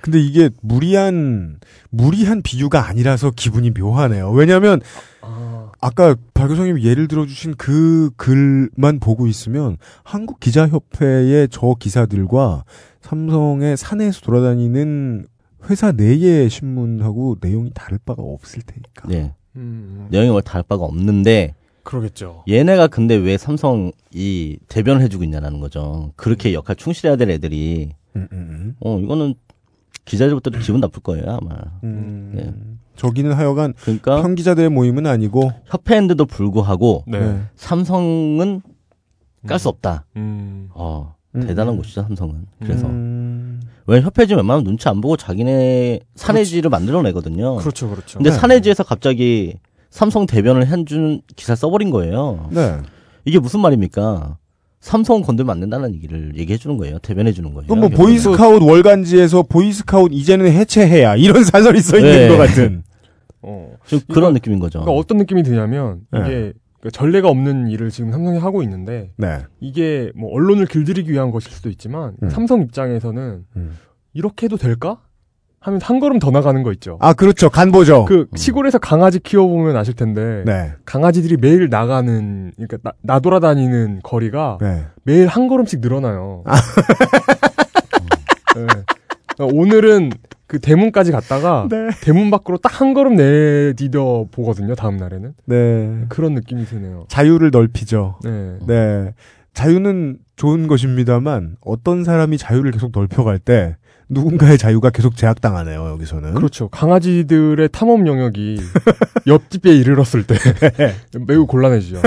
Speaker 2: 근데 이게 무리한, 무리한 비유가 아니라서 기분이 묘하네요. 왜냐면,
Speaker 3: 아.
Speaker 2: 아까 박 교수님이 예를 들어주신 그 글만 보고 있으면 한국 기자협회의 저 기사들과 삼성의 사내에서 돌아다니는 회사 내의 신문하고 내용이 다를 바가 없을 테니까.
Speaker 6: 네.
Speaker 3: 음.
Speaker 6: 내용이 뭘 다를 바가 없는데
Speaker 3: 그러겠죠.
Speaker 6: 얘네가 근데 왜 삼성이 대변을 해주고 있냐라는 거죠. 그렇게 역할 충실해야 될 애들이
Speaker 2: 음, 음,
Speaker 6: 어 이거는 기자들부터도 기분 나쁠 거예요 아마.
Speaker 2: 음.
Speaker 6: 네.
Speaker 2: 저기는 하여간
Speaker 6: 그러니까
Speaker 2: 편 기자들의 모임은 아니고
Speaker 6: 협회인데도 불구하고
Speaker 3: 네.
Speaker 2: 네.
Speaker 6: 삼성은 깔 수 없다.
Speaker 3: 음.
Speaker 6: 어
Speaker 2: 음,
Speaker 6: 대단한
Speaker 2: 음.
Speaker 6: 곳이죠 삼성은. 그래서
Speaker 2: 음.
Speaker 6: 왜 협회지 웬만하면 눈치 안 보고 자기네 사내지를 만들어내거든요.
Speaker 3: 그렇죠, 그렇죠.
Speaker 6: 근데
Speaker 2: 네.
Speaker 6: 사내지에서 갑자기 삼성 대변을 해준 기사 써버린 거예요.
Speaker 2: 네.
Speaker 6: 이게 무슨 말입니까? 삼성 건들면 안 된다는 얘기를 얘기해 주는 거예요. 대변해 주는 거예요.
Speaker 2: 그럼 뭐. 보이스카웃 월간지에서 보이스카웃 이제는 해체해야 이런 <laughs> 사설이 써 있는
Speaker 6: 네.
Speaker 2: 것 같은.
Speaker 3: 어.
Speaker 6: 좀 그런 느낌인 거죠.
Speaker 3: 그러니까 어떤 느낌이 드냐면
Speaker 2: 네.
Speaker 3: 이게 그 전례가 없는 일을 지금 삼성이 하고 있는데
Speaker 2: 네.
Speaker 3: 이게 뭐 언론을 길들이기 위한 것일 수도 있지만
Speaker 2: 음.
Speaker 3: 삼성 입장에서는
Speaker 2: 음.
Speaker 3: 이렇게 해도 될까? 하면 한 걸음 더 나가는 거 있죠.
Speaker 2: 아 그렇죠 간보죠.
Speaker 3: 그 시골에서 강아지 키워보면 아실 텐데
Speaker 2: 네.
Speaker 3: 강아지들이 매일 나가는 그러니까 나, 나 돌아다니는 거리가
Speaker 2: 네.
Speaker 3: 매일 한 걸음씩 늘어나요. <laughs> 네. 그러니까 오늘은 그 대문까지 갔다가
Speaker 2: 네.
Speaker 3: 대문 밖으로 딱 한 걸음 내디뎌 보거든요. 다음 날에는
Speaker 2: 네.
Speaker 3: 그런 느낌이 드네요.
Speaker 2: 자유를 넓히죠.
Speaker 3: 네.
Speaker 2: 네. 자유는 좋은 것입니다만 어떤 사람이 자유를 계속 넓혀갈 때 누군가의 자유가 계속 제약당하네요. 여기서는.
Speaker 3: 그렇죠. 강아지들의 탐험 영역이 <laughs> 옆집에 이르렀을 때 <laughs> 매우 곤란해지죠.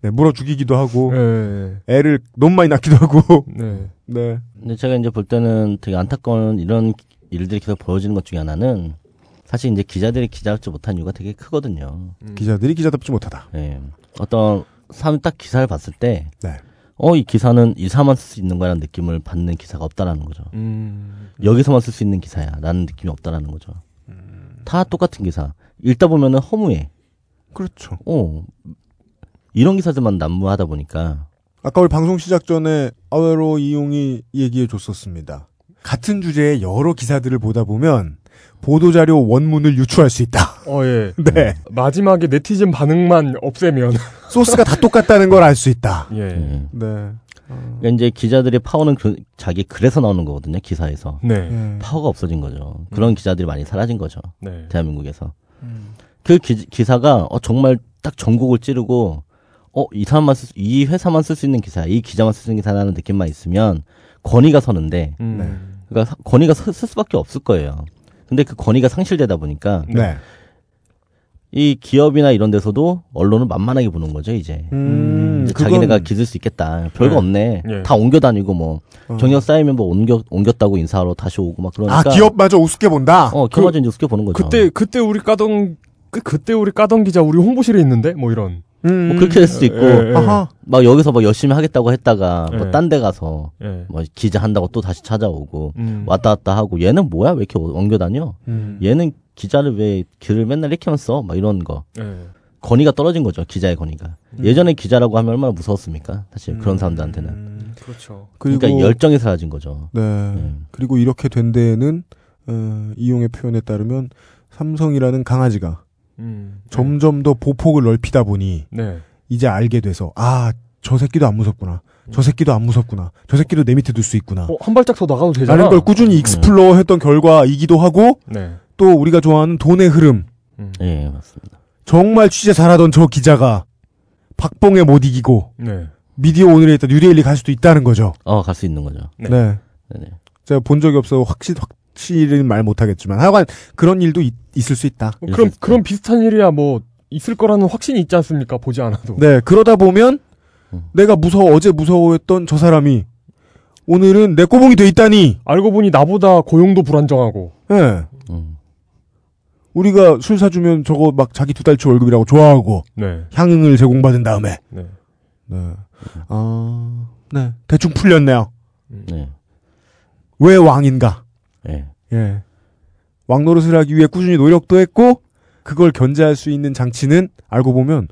Speaker 2: 네, 물어 죽이기도 하고
Speaker 3: 네.
Speaker 2: 애를 너무 많이 낳기도 하고.
Speaker 3: 네.
Speaker 2: 네.
Speaker 6: 근데 제가 이제 볼 때는 되게 안타까운 이런 일들이 계속 벌어지는 것 중에 하나는 사실 이제 기자들이 기자답지 못한 이유가 되게 크거든요.
Speaker 3: 음.
Speaker 2: 기자들이 기자답지 못하다.
Speaker 6: 예. 어떤 사람이 딱 기사를 봤을 때,
Speaker 2: 네.
Speaker 6: 어, 이 기사는 이사만 쓸 수 있는 거라는 느낌을 받는 기사가 없다라는 거죠.
Speaker 3: 음.
Speaker 6: 여기서만 쓸 수 있는 기사야. 라는 느낌이 없다라는 거죠. 다 똑같은 기사. 읽다 보면은 허무해.
Speaker 2: 그렇죠.
Speaker 6: 어. 이런 기사들만 난무하다 보니까,
Speaker 2: 아까 우리 방송 시작 전에 아웨로 이용이 얘기해 줬었습니다. 같은 주제의 여러 기사들을 보다 보면 보도자료 원문을 유추할 수 있다.
Speaker 3: 어, 예. <laughs>
Speaker 2: 네.
Speaker 3: 마지막에 네티즌 반응만 없애면. <laughs>
Speaker 2: 소스가 다 똑같다는 걸 알 수 있다.
Speaker 3: 예.
Speaker 6: 예.
Speaker 2: 네.
Speaker 6: 그러니까 이제 기자들의 파워는 그- 자기 글에서 나오는 거거든요. 기사에서.
Speaker 3: 네.
Speaker 2: 예.
Speaker 6: 파워가 없어진 거죠. 그런 기자들이 많이 사라진 거죠.
Speaker 3: 네.
Speaker 6: 대한민국에서. 그 기, 사가 어, 정말 딱 전국을 찌르고 어, 이 사람만 쓸, 수- 이 회사만 쓸 수 있는 기사, 이 기자만 쓸 수 있는 기사라는 느낌만 있으면 권위가 서는데
Speaker 3: 음.
Speaker 6: 그러니까 사- 권위가 서- 쓸 수밖에 없을 거예요. 근데 그 권위가 상실되다 보니까
Speaker 2: 네.
Speaker 6: 이 기업이나 이런 데서도 언론을 만만하게 보는 거죠, 이제.
Speaker 2: 음,
Speaker 6: 이제
Speaker 2: 그건-
Speaker 6: 자기네가 기술 수 있겠다. 별거
Speaker 3: 네.
Speaker 6: 없네.
Speaker 3: 예.
Speaker 6: 다 옮겨 다니고 뭐
Speaker 2: 어.
Speaker 6: 경력 쌓이면 뭐 옮겨 옮겼다고 인사하러 다시 오고 막 그러니까
Speaker 2: 아, 기업마저 우습게 본다?
Speaker 6: 어, 기업마저 이제 우습게 보는 거죠.
Speaker 3: 그때, 그때 우리 까던, 그, 그때 우리 까던 기자 우리 홍보실에 있는데? 뭐 이런.
Speaker 2: 음.
Speaker 6: 뭐 그렇게 될 수도 있고
Speaker 3: 예, 예.
Speaker 6: 막 여기서 뭐 열심히 하겠다고 했다가
Speaker 3: 예.
Speaker 6: 뭐딴 데 가서
Speaker 3: 예.
Speaker 6: 뭐 기자 한다고 또 다시 찾아오고
Speaker 3: 음.
Speaker 6: 왔다 갔다 하고 얘는 뭐야 왜 이렇게 옮겨 다녀?
Speaker 2: 음.
Speaker 6: 얘는 기자를 왜 글을 맨날 이렇게만 써? 막 이런 거
Speaker 3: 예.
Speaker 6: 권위가 떨어진 거죠 기자의 권위가
Speaker 3: 음.
Speaker 6: 예전에 기자라고 하면 얼마나 무서웠습니까? 사실 그런 사람들한테는
Speaker 2: 음.
Speaker 3: 그렇죠.
Speaker 6: 그러니까 열정이 사라진 거죠.
Speaker 2: 네.
Speaker 6: 음.
Speaker 2: 그리고 이렇게 된 데에는 어, 이용의 표현에 따르면 삼성이라는 강아지가
Speaker 3: 음.
Speaker 2: 점점 더 보폭을 넓히다 보니
Speaker 3: 네.
Speaker 2: 이제 알게 돼서 아, 저 새끼도 안 무섭구나. 저 새끼도 안 무섭구나. 저 새끼도 내 밑에 둘 수 있구나.
Speaker 3: 어, 한 발짝 더 나가도 되잖아.
Speaker 2: 라는 걸 꾸준히 explore 했던 결과이기도 하고
Speaker 3: 네.
Speaker 2: 또 우리가 좋아하는 돈의 흐름.
Speaker 3: 음.
Speaker 6: 예 맞습니다.
Speaker 2: 정말 취재 잘하던 저 기자가 박봉에 못 이기고
Speaker 3: 네.
Speaker 2: 미디어 오늘에 있다 뉴데일리 갈 수도 있다는 거죠.
Speaker 6: 어 갈 수 있는 거죠.
Speaker 3: 네.
Speaker 2: 네.
Speaker 6: 네네.
Speaker 2: 제가 본 적이 없어 확실 확 실히는 말 못하겠지만 하여간 그런 일도 있, 을수 있다.
Speaker 3: 어, 그럼, 그럼 비슷한 일이야 뭐, 있을 거라는 확신이 있지 않습니까? 보지 않아도.
Speaker 2: 네 그러다 보면
Speaker 6: 음.
Speaker 2: 내가 무서워 어제 무서워했던 저 사람이 오늘은 내 꼬봉이 돼 있다니.
Speaker 3: 알고 보니 나보다 고용도 불안정하고.
Speaker 2: 예.
Speaker 6: 음.
Speaker 2: 우리가 술 사주면 저거 막 자기 두 달치 월급이라고 좋아하고
Speaker 3: 네.
Speaker 2: 향응을 제공받은 다음에
Speaker 3: 네.
Speaker 2: 네. 아, 네. 대충 풀렸네요.
Speaker 6: 네.
Speaker 2: 왜 왕인가?
Speaker 6: 예.
Speaker 2: 예. 왕 노릇을 하기 위해 꾸준히 노력도 했고, 그걸 견제할 수 있는 장치는 알고 보면,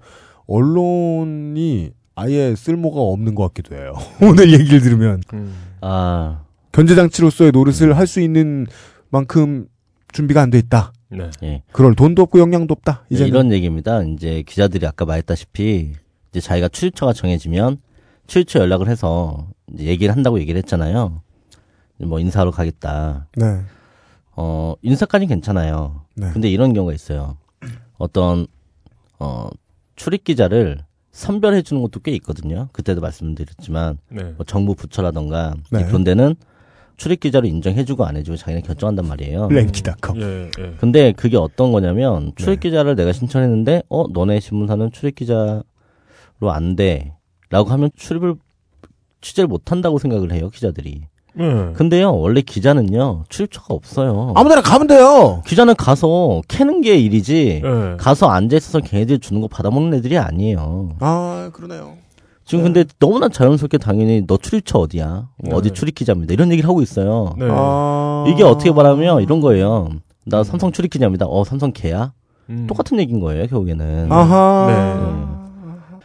Speaker 2: 언론이 아예 쓸모가 없는 것 같기도 해요. <laughs> 오늘 얘기를 들으면.
Speaker 3: 음.
Speaker 6: 아
Speaker 2: 견제 장치로서의 노릇을 할수 있는 만큼 준비가 안 돼 있다.
Speaker 3: 네.
Speaker 6: 예.
Speaker 2: 그럴 돈도 없고 역량도 없다.
Speaker 6: 네,
Speaker 2: 이제는.
Speaker 6: 이런 얘기입니다. 이제 기자들이 아까 말했다시피 이제 자기가 출입처가 정해지면 출입처 연락을 해서 이제 얘기를 한다고 얘기를 했잖아요. 뭐 인사하러 가겠다.
Speaker 2: 네.
Speaker 6: 어 인사까지 괜찮아요.
Speaker 2: 네.
Speaker 6: 근데 이런 경우가 있어요. 어떤 어 출입 기자를 선별해 주는 것도 꽤 있거든요. 그때도 말씀드렸지만
Speaker 3: 네.
Speaker 6: 뭐 정부 부처라던가
Speaker 2: 네.
Speaker 6: 그런 데는 출입 기자를 인정해 주고 안 해 주고 자기네 결정한단 말이에요.
Speaker 2: 랭키닷컴.
Speaker 3: 예, 예.
Speaker 6: 근데 그게 어떤 거냐면
Speaker 2: 네.
Speaker 6: 출입 기자를 내가 신청했는데 어 너네 신문사는 출입 기자로 안 돼라고 하면 출입을 취재를 못 한다고 생각을 해요 기자들이.
Speaker 3: 네.
Speaker 6: 근데요 원래 기자는요 출입처가 없어요.
Speaker 2: 아무데나 가면 돼요!
Speaker 6: 기자는 가서 캐는 게 일이지
Speaker 3: 예.
Speaker 6: 가서 앉아 있어서 걔네들 주는 거 받아먹는 애들이 아니에요.
Speaker 2: 아, 그러네요.
Speaker 6: 지금 근데 너무나 자연스럽게 당연히 너 출입처 어디야?
Speaker 3: 네.
Speaker 6: 어디 출입 기자입니다. 이런 얘기를 하고 있어요.
Speaker 3: 네.
Speaker 2: 아.
Speaker 6: 이게 어떻게 말하면 이런 거예요. 나 삼성 출입 기자입니다. 어 삼성 개야?
Speaker 3: 음.
Speaker 6: 똑같은 얘기인 거예요 결국에는.
Speaker 2: 아하.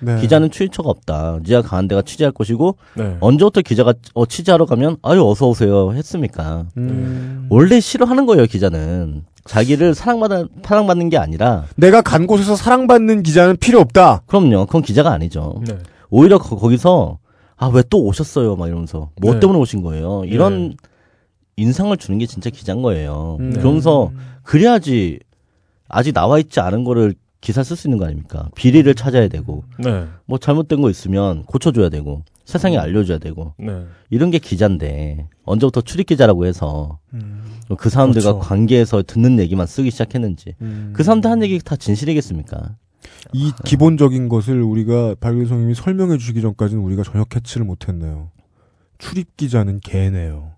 Speaker 2: 네.
Speaker 6: 기자는 출입처가 없다. 네가 가는 데가 취재할 곳이고
Speaker 3: 네.
Speaker 6: 언제부터 기자가 어, 취재하러 가면 아유 어서 오세요 했습니까?
Speaker 2: 음.
Speaker 6: 원래 싫어하는 거예요 기자는. 자기를 사랑받아 사랑받는 게 아니라
Speaker 2: 내가 간 곳에서 사랑받는 기자는 필요 없다.
Speaker 6: 그럼요. 그건 기자가 아니죠.
Speaker 3: 네.
Speaker 6: 오히려 거, 거기서 아 왜 또 오셨어요 막 이러면서 뭐
Speaker 3: 네.
Speaker 6: 때문에 오신 거예요. 이런 인상을 주는 게 진짜 기자인 거예요.
Speaker 2: 음.
Speaker 6: 그러면서 그래야지 아직 나와 있지 않은 거를 기사 쓸 수 있는 거 아닙니까? 비리를 찾아야 되고
Speaker 3: 네.
Speaker 6: 뭐 잘못된 거 있으면 고쳐줘야 되고 세상에 알려줘야 되고
Speaker 3: 네.
Speaker 6: 이런 게 기자인데 언제부터 출입 기자라고 해서
Speaker 2: 음.
Speaker 6: 그 사람들과
Speaker 2: 그렇죠.
Speaker 6: 관계에서 듣는 얘기만 쓰기 시작했는지
Speaker 2: 음.
Speaker 6: 그 사람들 한 얘기 다 진실이겠습니까?
Speaker 2: 이 기본적인 것을 우리가 박일성님이 설명해 주시기 전까지는 우리가 전혀 캐치를 못했네요. 출입 기자는 개네요.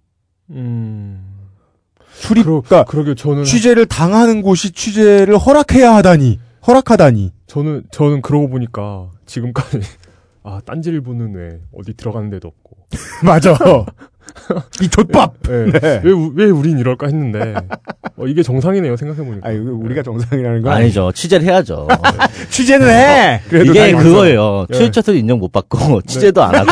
Speaker 3: 음.
Speaker 2: 출입,
Speaker 3: 그러,
Speaker 2: 그러니까
Speaker 3: 그러게 저는
Speaker 2: 취재를 당하는 곳이 취재를 허락해야 하다니, 허락하다니.
Speaker 3: 저는 저는 그러고 보니까 지금까지 <laughs> 아 딴지일보는 왜 어디 들어가는 데도 없고 <laughs>
Speaker 2: 맞아. 이 좆밥.
Speaker 3: 네.
Speaker 2: 네.
Speaker 3: 왜, 우- 왜 우린 이럴까 했는데 어, 이게 정상이네요 생각해 보니까
Speaker 2: 아니, 우리가 정상이라는 건
Speaker 6: 아니죠. 취재를 해야죠. <laughs>
Speaker 2: 취재는 해. 그래도
Speaker 6: 이게. 그거예요.
Speaker 3: 네.
Speaker 6: 취재처를 인정 못 받고 취재도 안 하고.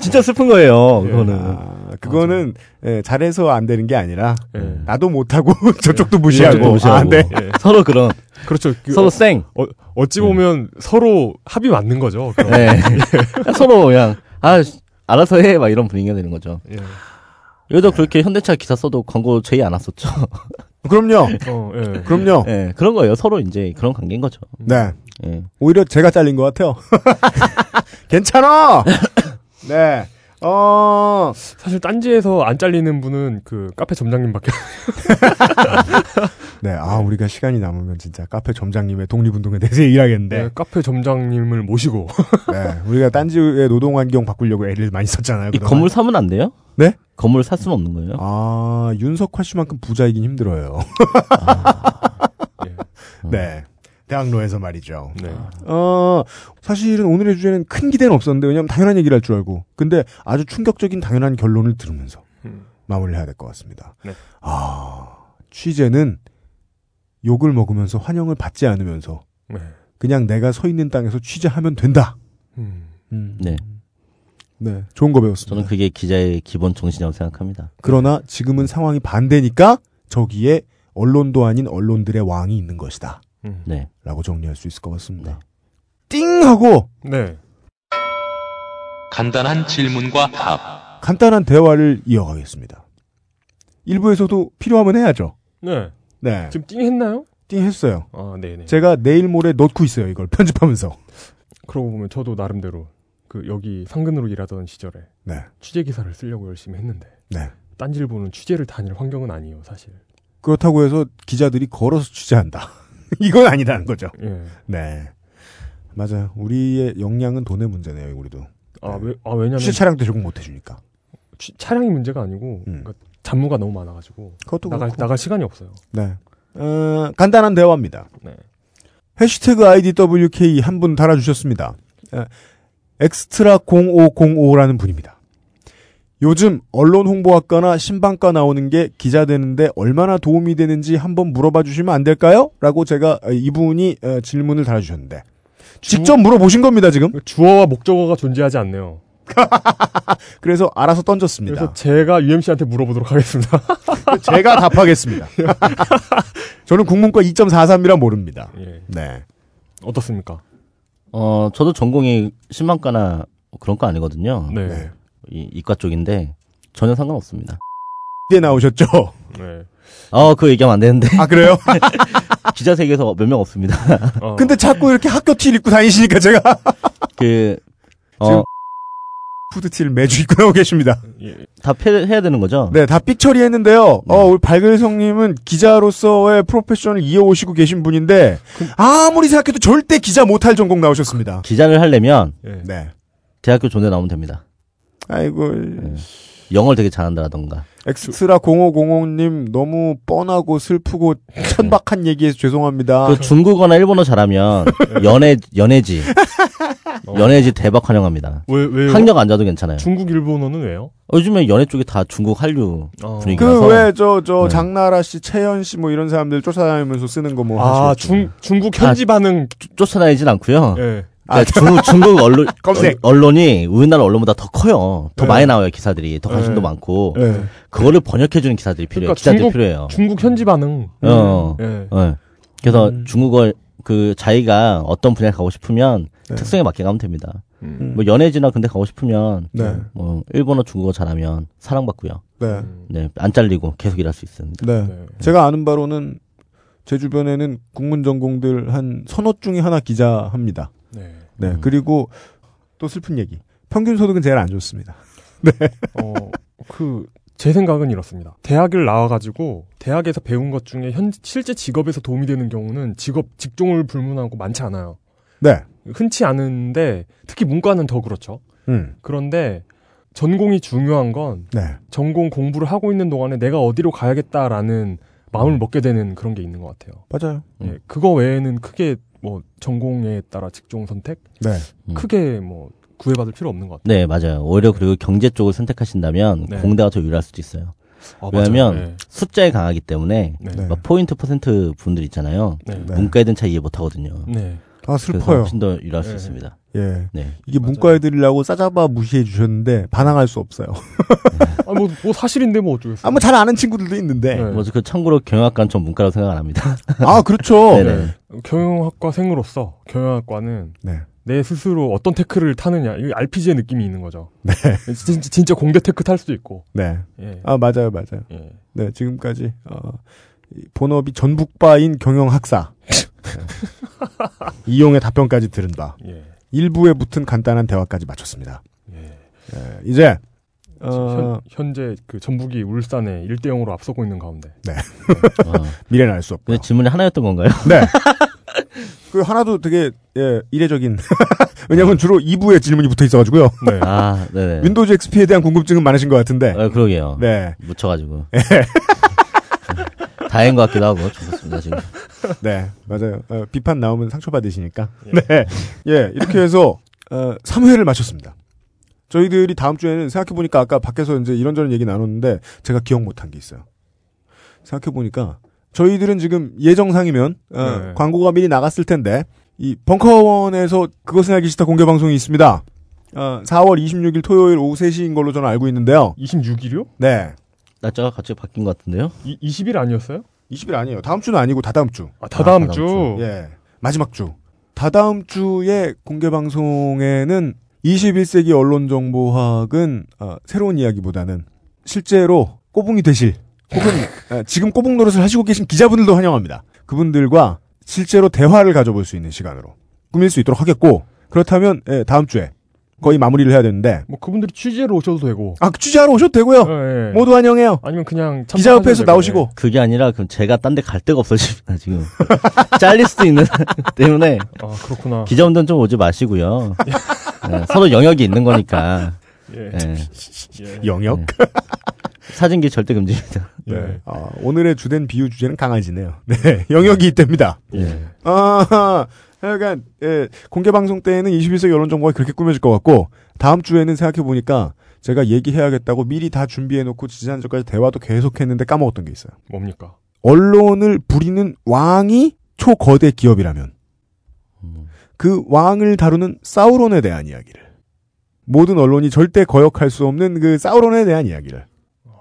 Speaker 6: 진짜 슬픈 거예요.
Speaker 3: 예.
Speaker 6: 그거는.
Speaker 2: 아, 그거는 예, 잘해서 안 되는 게 아니라
Speaker 3: 예.
Speaker 2: 나도 못하고 <laughs> 저쪽도 무시하고
Speaker 6: 무시하고.
Speaker 2: 아, 네.
Speaker 3: 예.
Speaker 6: 서로 그런
Speaker 3: 그렇죠 그,
Speaker 6: 서로 쌩.
Speaker 3: 어, 어찌 보면 서로 합이 맞는 거죠.
Speaker 6: 네. <laughs> 서로 그냥 아 알아서 해 막 이런 분위기가 되는 거죠.
Speaker 3: 예.
Speaker 6: 여기도 그렇게 현대차 기사 써도 광고 제의 안 왔었죠.
Speaker 2: 그럼요. <laughs>
Speaker 3: 어, 예.
Speaker 2: 그럼요.
Speaker 6: 예, 그런 거예요. 서로 이제 그런 관계인 거죠.
Speaker 2: 네.
Speaker 6: 예.
Speaker 2: 오히려 제가 잘린 것 같아요. 괜찮아. 네. 어,
Speaker 3: 사실 딴지에서 안 잘리는 분은 그 카페 점장님밖에 <laughs>
Speaker 2: 네. 아, 우리가 시간이 남으면 진짜 카페 점장님의 독립운동에 대해서 일하겠는데.
Speaker 3: 네, 카페 점장님을 모시고 <laughs>
Speaker 2: 네. 우리가 딴지의 노동환경 바꾸려고 애를 많이 썼잖아요.
Speaker 6: 이
Speaker 2: 그동안.
Speaker 6: 건물 사면 안 돼요?
Speaker 2: 네?
Speaker 6: 건물 살 수는 없는 거예요?
Speaker 2: 아, 윤석화 씨만큼 부자이긴 힘들어요.
Speaker 3: 예. <laughs>
Speaker 2: 네. 대학로에서 말이죠.
Speaker 3: 네.
Speaker 2: 어, 사실은 오늘의 주제는 큰 기대는 없었는데, 왜냐면 당연한 얘기를 할 줄 알고. 근데 아주 충격적인 당연한 결론을 들으면서
Speaker 3: 음.
Speaker 2: 마무리를 해야 될 것 같습니다.
Speaker 3: 네.
Speaker 2: 아, 취재는 욕을 먹으면서 환영을 받지 않으면서
Speaker 3: 네.
Speaker 2: 그냥 내가 서 있는 땅에서 취재하면 된다.
Speaker 3: 음.
Speaker 2: 음.
Speaker 6: 네.
Speaker 2: 네. 좋은 거 배웠습니다.
Speaker 6: 저는 그게 기자의 기본 정신이라고 생각합니다.
Speaker 2: 그러나 지금은 상황이 반대니까 저기에 언론도 아닌 언론들의 왕이 있는 것이다.
Speaker 3: 음.
Speaker 6: 네.
Speaker 2: 라고 정리할 수 있을 것 같습니다. 띵! 하고
Speaker 3: 네.
Speaker 9: 간단한 질문과 답.
Speaker 2: 간단한 대화를 이어가겠습니다. 일부에서도 필요하면 해야죠.
Speaker 3: 네.
Speaker 2: 네.
Speaker 3: 지금 띵 했나요?
Speaker 2: 띵 했어요.
Speaker 3: 아, 네네.
Speaker 2: 제가 내일 모레 넣고 있어요, 이걸 <laughs> 편집하면서.
Speaker 3: 그러고 보면 저도 나름대로 그 여기 상근으로 일하던 시절에
Speaker 2: 네.
Speaker 3: 취재 기사를 쓰려고 열심히 했는데
Speaker 2: 네.
Speaker 3: 딴지일보는 취재를 다닐 환경은 아니에요, 사실.
Speaker 2: 그렇다고 해서 기자들이 걸어서 취재한다. <laughs> 이건 아니라는 거죠.
Speaker 3: 예.
Speaker 2: 네. 맞아요. 우리의 역량은 돈의 문제네요, 우리도.
Speaker 3: 아, 왜, 아 왜냐면
Speaker 2: 취재 차량도 조금 못 해주니까.
Speaker 3: 취- 차량이 문제가 아니고
Speaker 2: 음.
Speaker 3: 그러니까 잡무가 너무 많아가지고
Speaker 2: 그것도
Speaker 3: 나갈
Speaker 2: 그렇고.
Speaker 3: 나갈 시간이 없어요.
Speaker 2: 네. 어, 간단한 대화입니다.
Speaker 3: 네.
Speaker 2: 해시태그 IDWK 한 분 달아주셨습니다. 에, 엑스트라 0505라는 분입니다. 요즘 언론 홍보학과나 신방과 나오는 게 기자 되는데 얼마나 도움이 되는지 한번 물어봐 주시면 안 될까요? 라고 제가 어, 이분이 어, 질문을 달아주셨는데 직접 물어보신 겁니다 지금.
Speaker 3: 주어와 목적어가 존재하지 않네요. <laughs>
Speaker 2: 그래서 알아서 던졌습니다.
Speaker 3: 그래서 제가 UMC한테 물어보도록 하겠습니다. <laughs>
Speaker 2: 제가 답하겠습니다. <laughs> 저는 국문과 2.43이라 모릅니다.
Speaker 3: 예.
Speaker 2: 네.
Speaker 3: 어떻습니까?
Speaker 6: 어, 저도 전공이 신방과나 그런 거 아니거든요.
Speaker 3: 네.
Speaker 2: 네.
Speaker 6: 이, 이과 쪽인데 전혀 상관없습니다. <laughs>
Speaker 2: 때 나오셨죠?
Speaker 3: 네.
Speaker 6: 어, 그 얘기하면 안 되는데
Speaker 2: 아 그래요? <laughs>
Speaker 6: 기자 세계에서 몇 명 없습니다.
Speaker 3: 어,
Speaker 2: 근데 자꾸 이렇게 학교 티를 입고 다니시니까 제가
Speaker 6: 그 <laughs> 어,
Speaker 2: 지금- 후드티를 매주 입고 나오고 계십니다.
Speaker 3: 예.
Speaker 6: 다 패, 해야 되는 거죠?
Speaker 2: 네, 다 삑 처리했는데요. 어, 우리 발글성님은 기자로서의 프로페셔널을 이어오시고 계신 분인데, 아무리 생각해도 절대 기자 못할 전공 나오셨습니다.
Speaker 6: 기자를 하려면
Speaker 3: 예.
Speaker 2: 네.
Speaker 6: 대학교 존대 나오면 됩니다.
Speaker 2: 아이고,
Speaker 6: 영어를 되게 잘한다라던가.
Speaker 2: 엑스트라 0505님 너무 뻔하고 슬프고 천박한 얘기해서 죄송합니다.
Speaker 6: 그 중국어나 일본어 잘하면 <laughs> 연애 연애지
Speaker 3: 어.
Speaker 6: 연애지 대박 환영합니다.
Speaker 3: 왜, 왜요?
Speaker 6: 학력 안 자도 괜찮아요.
Speaker 3: 중국, 일본어는 왜요?
Speaker 6: 어, 요즘에 연애 쪽이 다 중국 한류
Speaker 3: 어.
Speaker 6: 분위기라서.
Speaker 2: 그왜 저저
Speaker 6: 네.
Speaker 2: 장나라 씨, 채연 씨 뭐 이런 사람들 쫓아다니면서 쓰는 거 뭐
Speaker 3: 아,
Speaker 2: 하시겠죠.
Speaker 3: 중, 중국 현지 반응,
Speaker 6: 쫓- 쫓아다니진 않고요.
Speaker 3: 예.
Speaker 6: 그러니까 중, 중국 언론 <laughs>
Speaker 2: 검색.
Speaker 6: 언론이 우리나라 언론보다 더 커요. 더
Speaker 3: 네.
Speaker 6: 많이 나와요 기사들이. 더 관심도
Speaker 3: 네.
Speaker 6: 많고.
Speaker 2: 네.
Speaker 6: 그거를 번역해 주는 기사들이 필요해요.
Speaker 3: 그러니까
Speaker 6: 기자들이
Speaker 3: 중국-
Speaker 6: 필요해요.
Speaker 3: 중국 현지 반응.
Speaker 6: 어.
Speaker 3: 예.
Speaker 6: 네. 그래서
Speaker 2: 음.
Speaker 6: 중국어 그 자기가 어떤 분야에 가고 싶으면
Speaker 2: 네.
Speaker 6: 특성에 맞게 가면 됩니다.
Speaker 3: 음.
Speaker 6: 뭐 연예지나 근데 가고 싶으면
Speaker 2: 네.
Speaker 6: 뭐 일본어 중국어 잘하면 사랑받고요.
Speaker 2: 네.
Speaker 3: 음.
Speaker 6: 네, 안 잘리고 계속 일할 수 있습니다.
Speaker 2: 네.
Speaker 3: 네.
Speaker 2: 제가 아는 바로는 제 주변에는 국문 전공들 한 서너 중에 하나 기자 합니다.
Speaker 3: 네.
Speaker 2: 네.
Speaker 6: 음.
Speaker 2: 그리고 또 슬픈 얘기. 평균 소득은 제일 안 좋습니다. <laughs>
Speaker 3: 어, 그, 제 생각은 이렇습니다. 대학을 나와가지고, 대학에서 배운 것 중에 현, 실제 직업에서 도움이 되는 경우는 직업, 직종을 불문하고 많지 않아요.
Speaker 2: 네.
Speaker 3: 흔치 않은데, 특히 문과는 더 그렇죠.
Speaker 2: 음.
Speaker 3: 그런데, 전공이 중요한 건
Speaker 2: 네.
Speaker 3: 전공 공부를 하고 있는 동안에 내가 어디로 가야겠다라는 마음을 먹게 되는 그런 게 있는 것 같아요.
Speaker 2: 맞아요.
Speaker 3: 예, 그거 외에는 크게 뭐 전공에 따라 직종 선택
Speaker 2: 네.
Speaker 6: 음.
Speaker 3: 크게 뭐 구애받을 필요 없는 것 같아요.
Speaker 6: 네, 맞아요. 오히려 그리고 경제 쪽을 선택하신다면
Speaker 3: 네.
Speaker 6: 공대가 더 유리할 수도 있어요.
Speaker 3: 아,
Speaker 6: 왜냐하면.
Speaker 3: 네.
Speaker 6: 숫자에 강하기 때문에
Speaker 3: 네.
Speaker 2: 네.
Speaker 6: 막 포인트 퍼센트 분들 있잖아요.
Speaker 3: 네.
Speaker 2: 네.
Speaker 6: 문과 애들은 잘 이해 못 하거든요.
Speaker 3: 네.
Speaker 2: 아, 슬퍼요.
Speaker 6: 훨씬 더 유리할 수
Speaker 3: 네.
Speaker 6: 있습니다.
Speaker 2: 예.
Speaker 6: 네.
Speaker 2: 이게
Speaker 3: 맞아요.
Speaker 2: 문과 애들이라고 싸잡아 무시해 주셨는데 반항할 수 없어요. <laughs>
Speaker 3: 아, 뭐, 뭐 사실인데 뭐 어쩌겠어요.
Speaker 2: 아, 뭐잘 아는 친구들도 있는데.
Speaker 3: 네.
Speaker 6: 뭐, 그 참고로 경영학과는 전 문과라고 생각 안 합니다.
Speaker 2: 아, 그렇죠.
Speaker 6: 네네. <laughs>
Speaker 3: 네. 경영학과생으로서 경영학과는
Speaker 2: 네.
Speaker 3: 내 스스로 어떤 테크를 타느냐 이 RPG의 느낌이 있는 거죠.
Speaker 2: 네.
Speaker 3: 진짜, 진짜 공대 테크 탈 수도 있고.
Speaker 2: 네.
Speaker 3: 예.
Speaker 2: 아, 맞아요, 맞아요.
Speaker 3: 예.
Speaker 2: 네, 지금까지, 어, 이 본업이 전북바인 경영학사. <laughs> 네. 이용의 답변까지 들은 바.
Speaker 3: 예.
Speaker 2: 일부에 붙은 간단한 대화까지 마쳤습니다.
Speaker 3: 예.
Speaker 2: 예, 이제, 어,
Speaker 3: 현, 현재 그 전북이 울산에 1대 0으로 앞서고 있는 가운데.
Speaker 6: 어. <laughs>
Speaker 2: 미래는 알 수.
Speaker 6: 근데 질문이 하나였던 건가요?
Speaker 2: 네. <laughs> 그 하나도 되게 예, 이례적인. <laughs> 왜냐면 주로 2부에 질문이 붙어 있어가지고요.
Speaker 3: 네.
Speaker 6: 아, 네네.
Speaker 2: 윈도우즈 XP에 대한 궁금증은 많으신 것 같은데.
Speaker 6: 어, 그러게요.
Speaker 2: 네.
Speaker 6: 묻혀가지고. 다행인 것 같기도 하고, 좋습니다, 지금.
Speaker 2: 네, 맞아요. 어, 비판 나오면 상처 받으시니까. 네. 예, 이렇게 해서, 어, 3회를 마쳤습니다. 저희들이 다음 주에는 생각해 보니까 아까 밖에서 이제 이런저런 얘기 나눴는데 제가 기억 못한 게 있어요. 생각해 보니까 저희들은 지금 예정상이면, 어,
Speaker 3: 네.
Speaker 2: 광고가 미리 나갔을 텐데, 이 벙커원에서 그것은 알기 싫다 공개 방송이 있습니다. 어, 4월 26일 토요일 오후 3시인 걸로 저는 알고 있는데요.
Speaker 3: 26일이요?
Speaker 2: 네.
Speaker 6: 날짜가 갑자기 바뀐 것 같은데요?
Speaker 3: 이, 20일 아니었어요?
Speaker 2: 20일 아니에요. 다음 주는 아니고 다다음 주.
Speaker 3: 아, 다다음
Speaker 6: 다다음
Speaker 3: 주.
Speaker 2: 예. 마지막 주. 다다음 주에 공개 방송에는 21세기 언론 정보학은 어, 새로운 이야기보다는 실제로 꼬붕이 되실 혹은 어, 지금 꼬붕 노릇을 하시고 계신 기자분들도 환영합니다. 그분들과 실제로 대화를 가져볼 수 있는 시간으로 꾸밀 수 있도록 하겠고 그렇다면 예, 다음 주에 거의 마무리를 해야 되는데
Speaker 3: 뭐 그분들이 취재로 오셔도 되고.
Speaker 2: 아 취재하러 오셔도 되고요.
Speaker 3: 예, 예.
Speaker 2: 모두 환영해요.
Speaker 3: 아니면 그냥
Speaker 2: 기자협회에서 나오시고
Speaker 6: 그게 아니라, 그럼 제가 딴 데 갈 데가 없어집니다, 지금. <laughs> 잘릴 수도 있는, <laughs> 때문에,
Speaker 3: 예. 아, 그렇구나.
Speaker 6: 기자분들은 좀 오지 마시고요. 네, 서로 영역이 있는 거니까.
Speaker 3: 예.
Speaker 6: 네.
Speaker 3: 예.
Speaker 2: 영역.
Speaker 6: 네. 사진기 절대 금지입니다.
Speaker 3: 예.
Speaker 2: 네. 아, 오늘의 주된 비유 주제는 강아지네요. 네, 영역이 있답니다.
Speaker 3: 예.
Speaker 2: 아, 약간 예, 공개 방송 때에는 21세기 언론 정보가 그렇게 꾸며질 것 같고 다음 주에는 생각해 보니까 제가 얘기해야겠다고 미리 다 준비해 놓고 지난주까지 대화도 계속했는데 까먹었던 게 있어요.
Speaker 3: 뭡니까?
Speaker 2: 언론을 부리는 왕이 초거대 기업이라면
Speaker 6: 음.
Speaker 2: 그 왕을 다루는 사우론에 대한 이야기를 모든 언론이 절대 거역할 수 없는 그 사우론에 대한 이야기를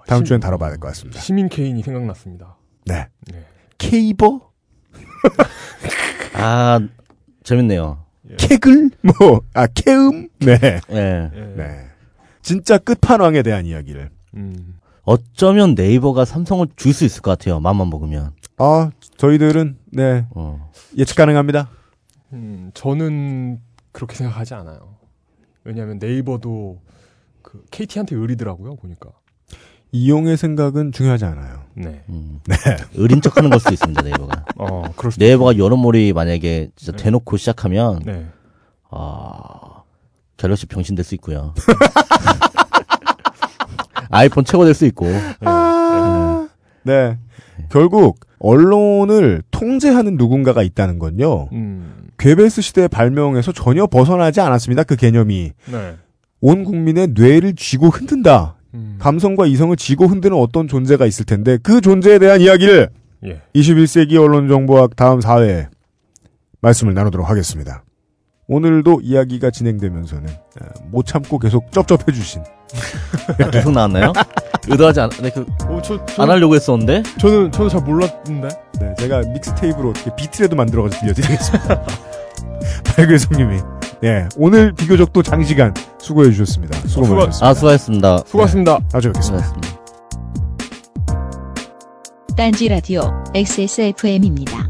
Speaker 2: 다음
Speaker 3: 심-
Speaker 2: 주엔 다뤄봐야 될 것 같습니다.
Speaker 3: 시민 케인이 생각났습니다.
Speaker 2: 네.
Speaker 3: 네.
Speaker 2: 케이버? <laughs>
Speaker 6: 아, 재밌네요.
Speaker 2: 케글? 뭐, 아, 케음? 네.
Speaker 6: 예.
Speaker 3: 예.
Speaker 2: 네. 진짜 끝판왕에 대한 이야기를.
Speaker 3: 음.
Speaker 6: 어쩌면 네이버가 삼성을 줄 수 있을 것 같아요. 맘만 먹으면.
Speaker 2: 아, 저희들은, 네,
Speaker 6: 어.
Speaker 2: 예측 가능합니다.
Speaker 3: 음, 저는 그렇게 생각하지 않아요. 왜냐하면 네이버도 그 KT한테 의리더라고요 보니까.
Speaker 2: 이용의 생각은 중요하지 않아요.
Speaker 3: 네.
Speaker 6: 음. 의린 척 하는 걸 수도 있습니다, 네이버가.
Speaker 3: 어, 그럴 수도
Speaker 6: 네이버가 여론몰이 만약에 진짜
Speaker 3: 네.
Speaker 6: 대놓고 시작하면,
Speaker 3: 네.
Speaker 6: 아, 갤럭시 병신 될 수 있고요. <laughs> 아이폰 최고 될 수 있고.
Speaker 2: 아, 네. 결국, 언론을 통제하는 누군가가 있다는 건요,
Speaker 3: 음.
Speaker 2: 괴베스 시대의 발명에서 전혀 벗어나지 않았습니다. 그 개념이.
Speaker 3: 네.
Speaker 2: 온 국민의 뇌를 쥐고 흔든다.
Speaker 3: 음.
Speaker 2: 감성과 이성을 쥐고 흔드는 어떤 존재가 있을 텐데, 그 존재에 대한 이야기를
Speaker 3: 예.
Speaker 2: 21세기 언론정보학 다음 4회에 말씀을 나누도록 하겠습니다. 오늘도 이야기가 진행되면서는 어, 못 참고 계속 쩝쩝해 주신
Speaker 6: 아, 계속 나왔나요? 의도하지 않, 네, 그,
Speaker 3: 어, 저, 저,
Speaker 6: 안 하려고 했었는데?
Speaker 3: 저는 저는 잘 몰랐는데.
Speaker 2: 네, 제가 믹스테이프로 어떻게 비트라도 만들어가지고 들려드리겠습니다. <laughs> 발글성님이 예, 오늘 비교적 또 장시간 수고해 주셨습니다. 수고
Speaker 3: 수고-
Speaker 2: 많으셨습니다.
Speaker 6: 아, 수고하셨습니다.
Speaker 3: 수고하셨습니다.
Speaker 2: 아주 뵙겠습니다.
Speaker 6: 수고하셨습니다.
Speaker 1: 딴지 라디오 XSFM입니다.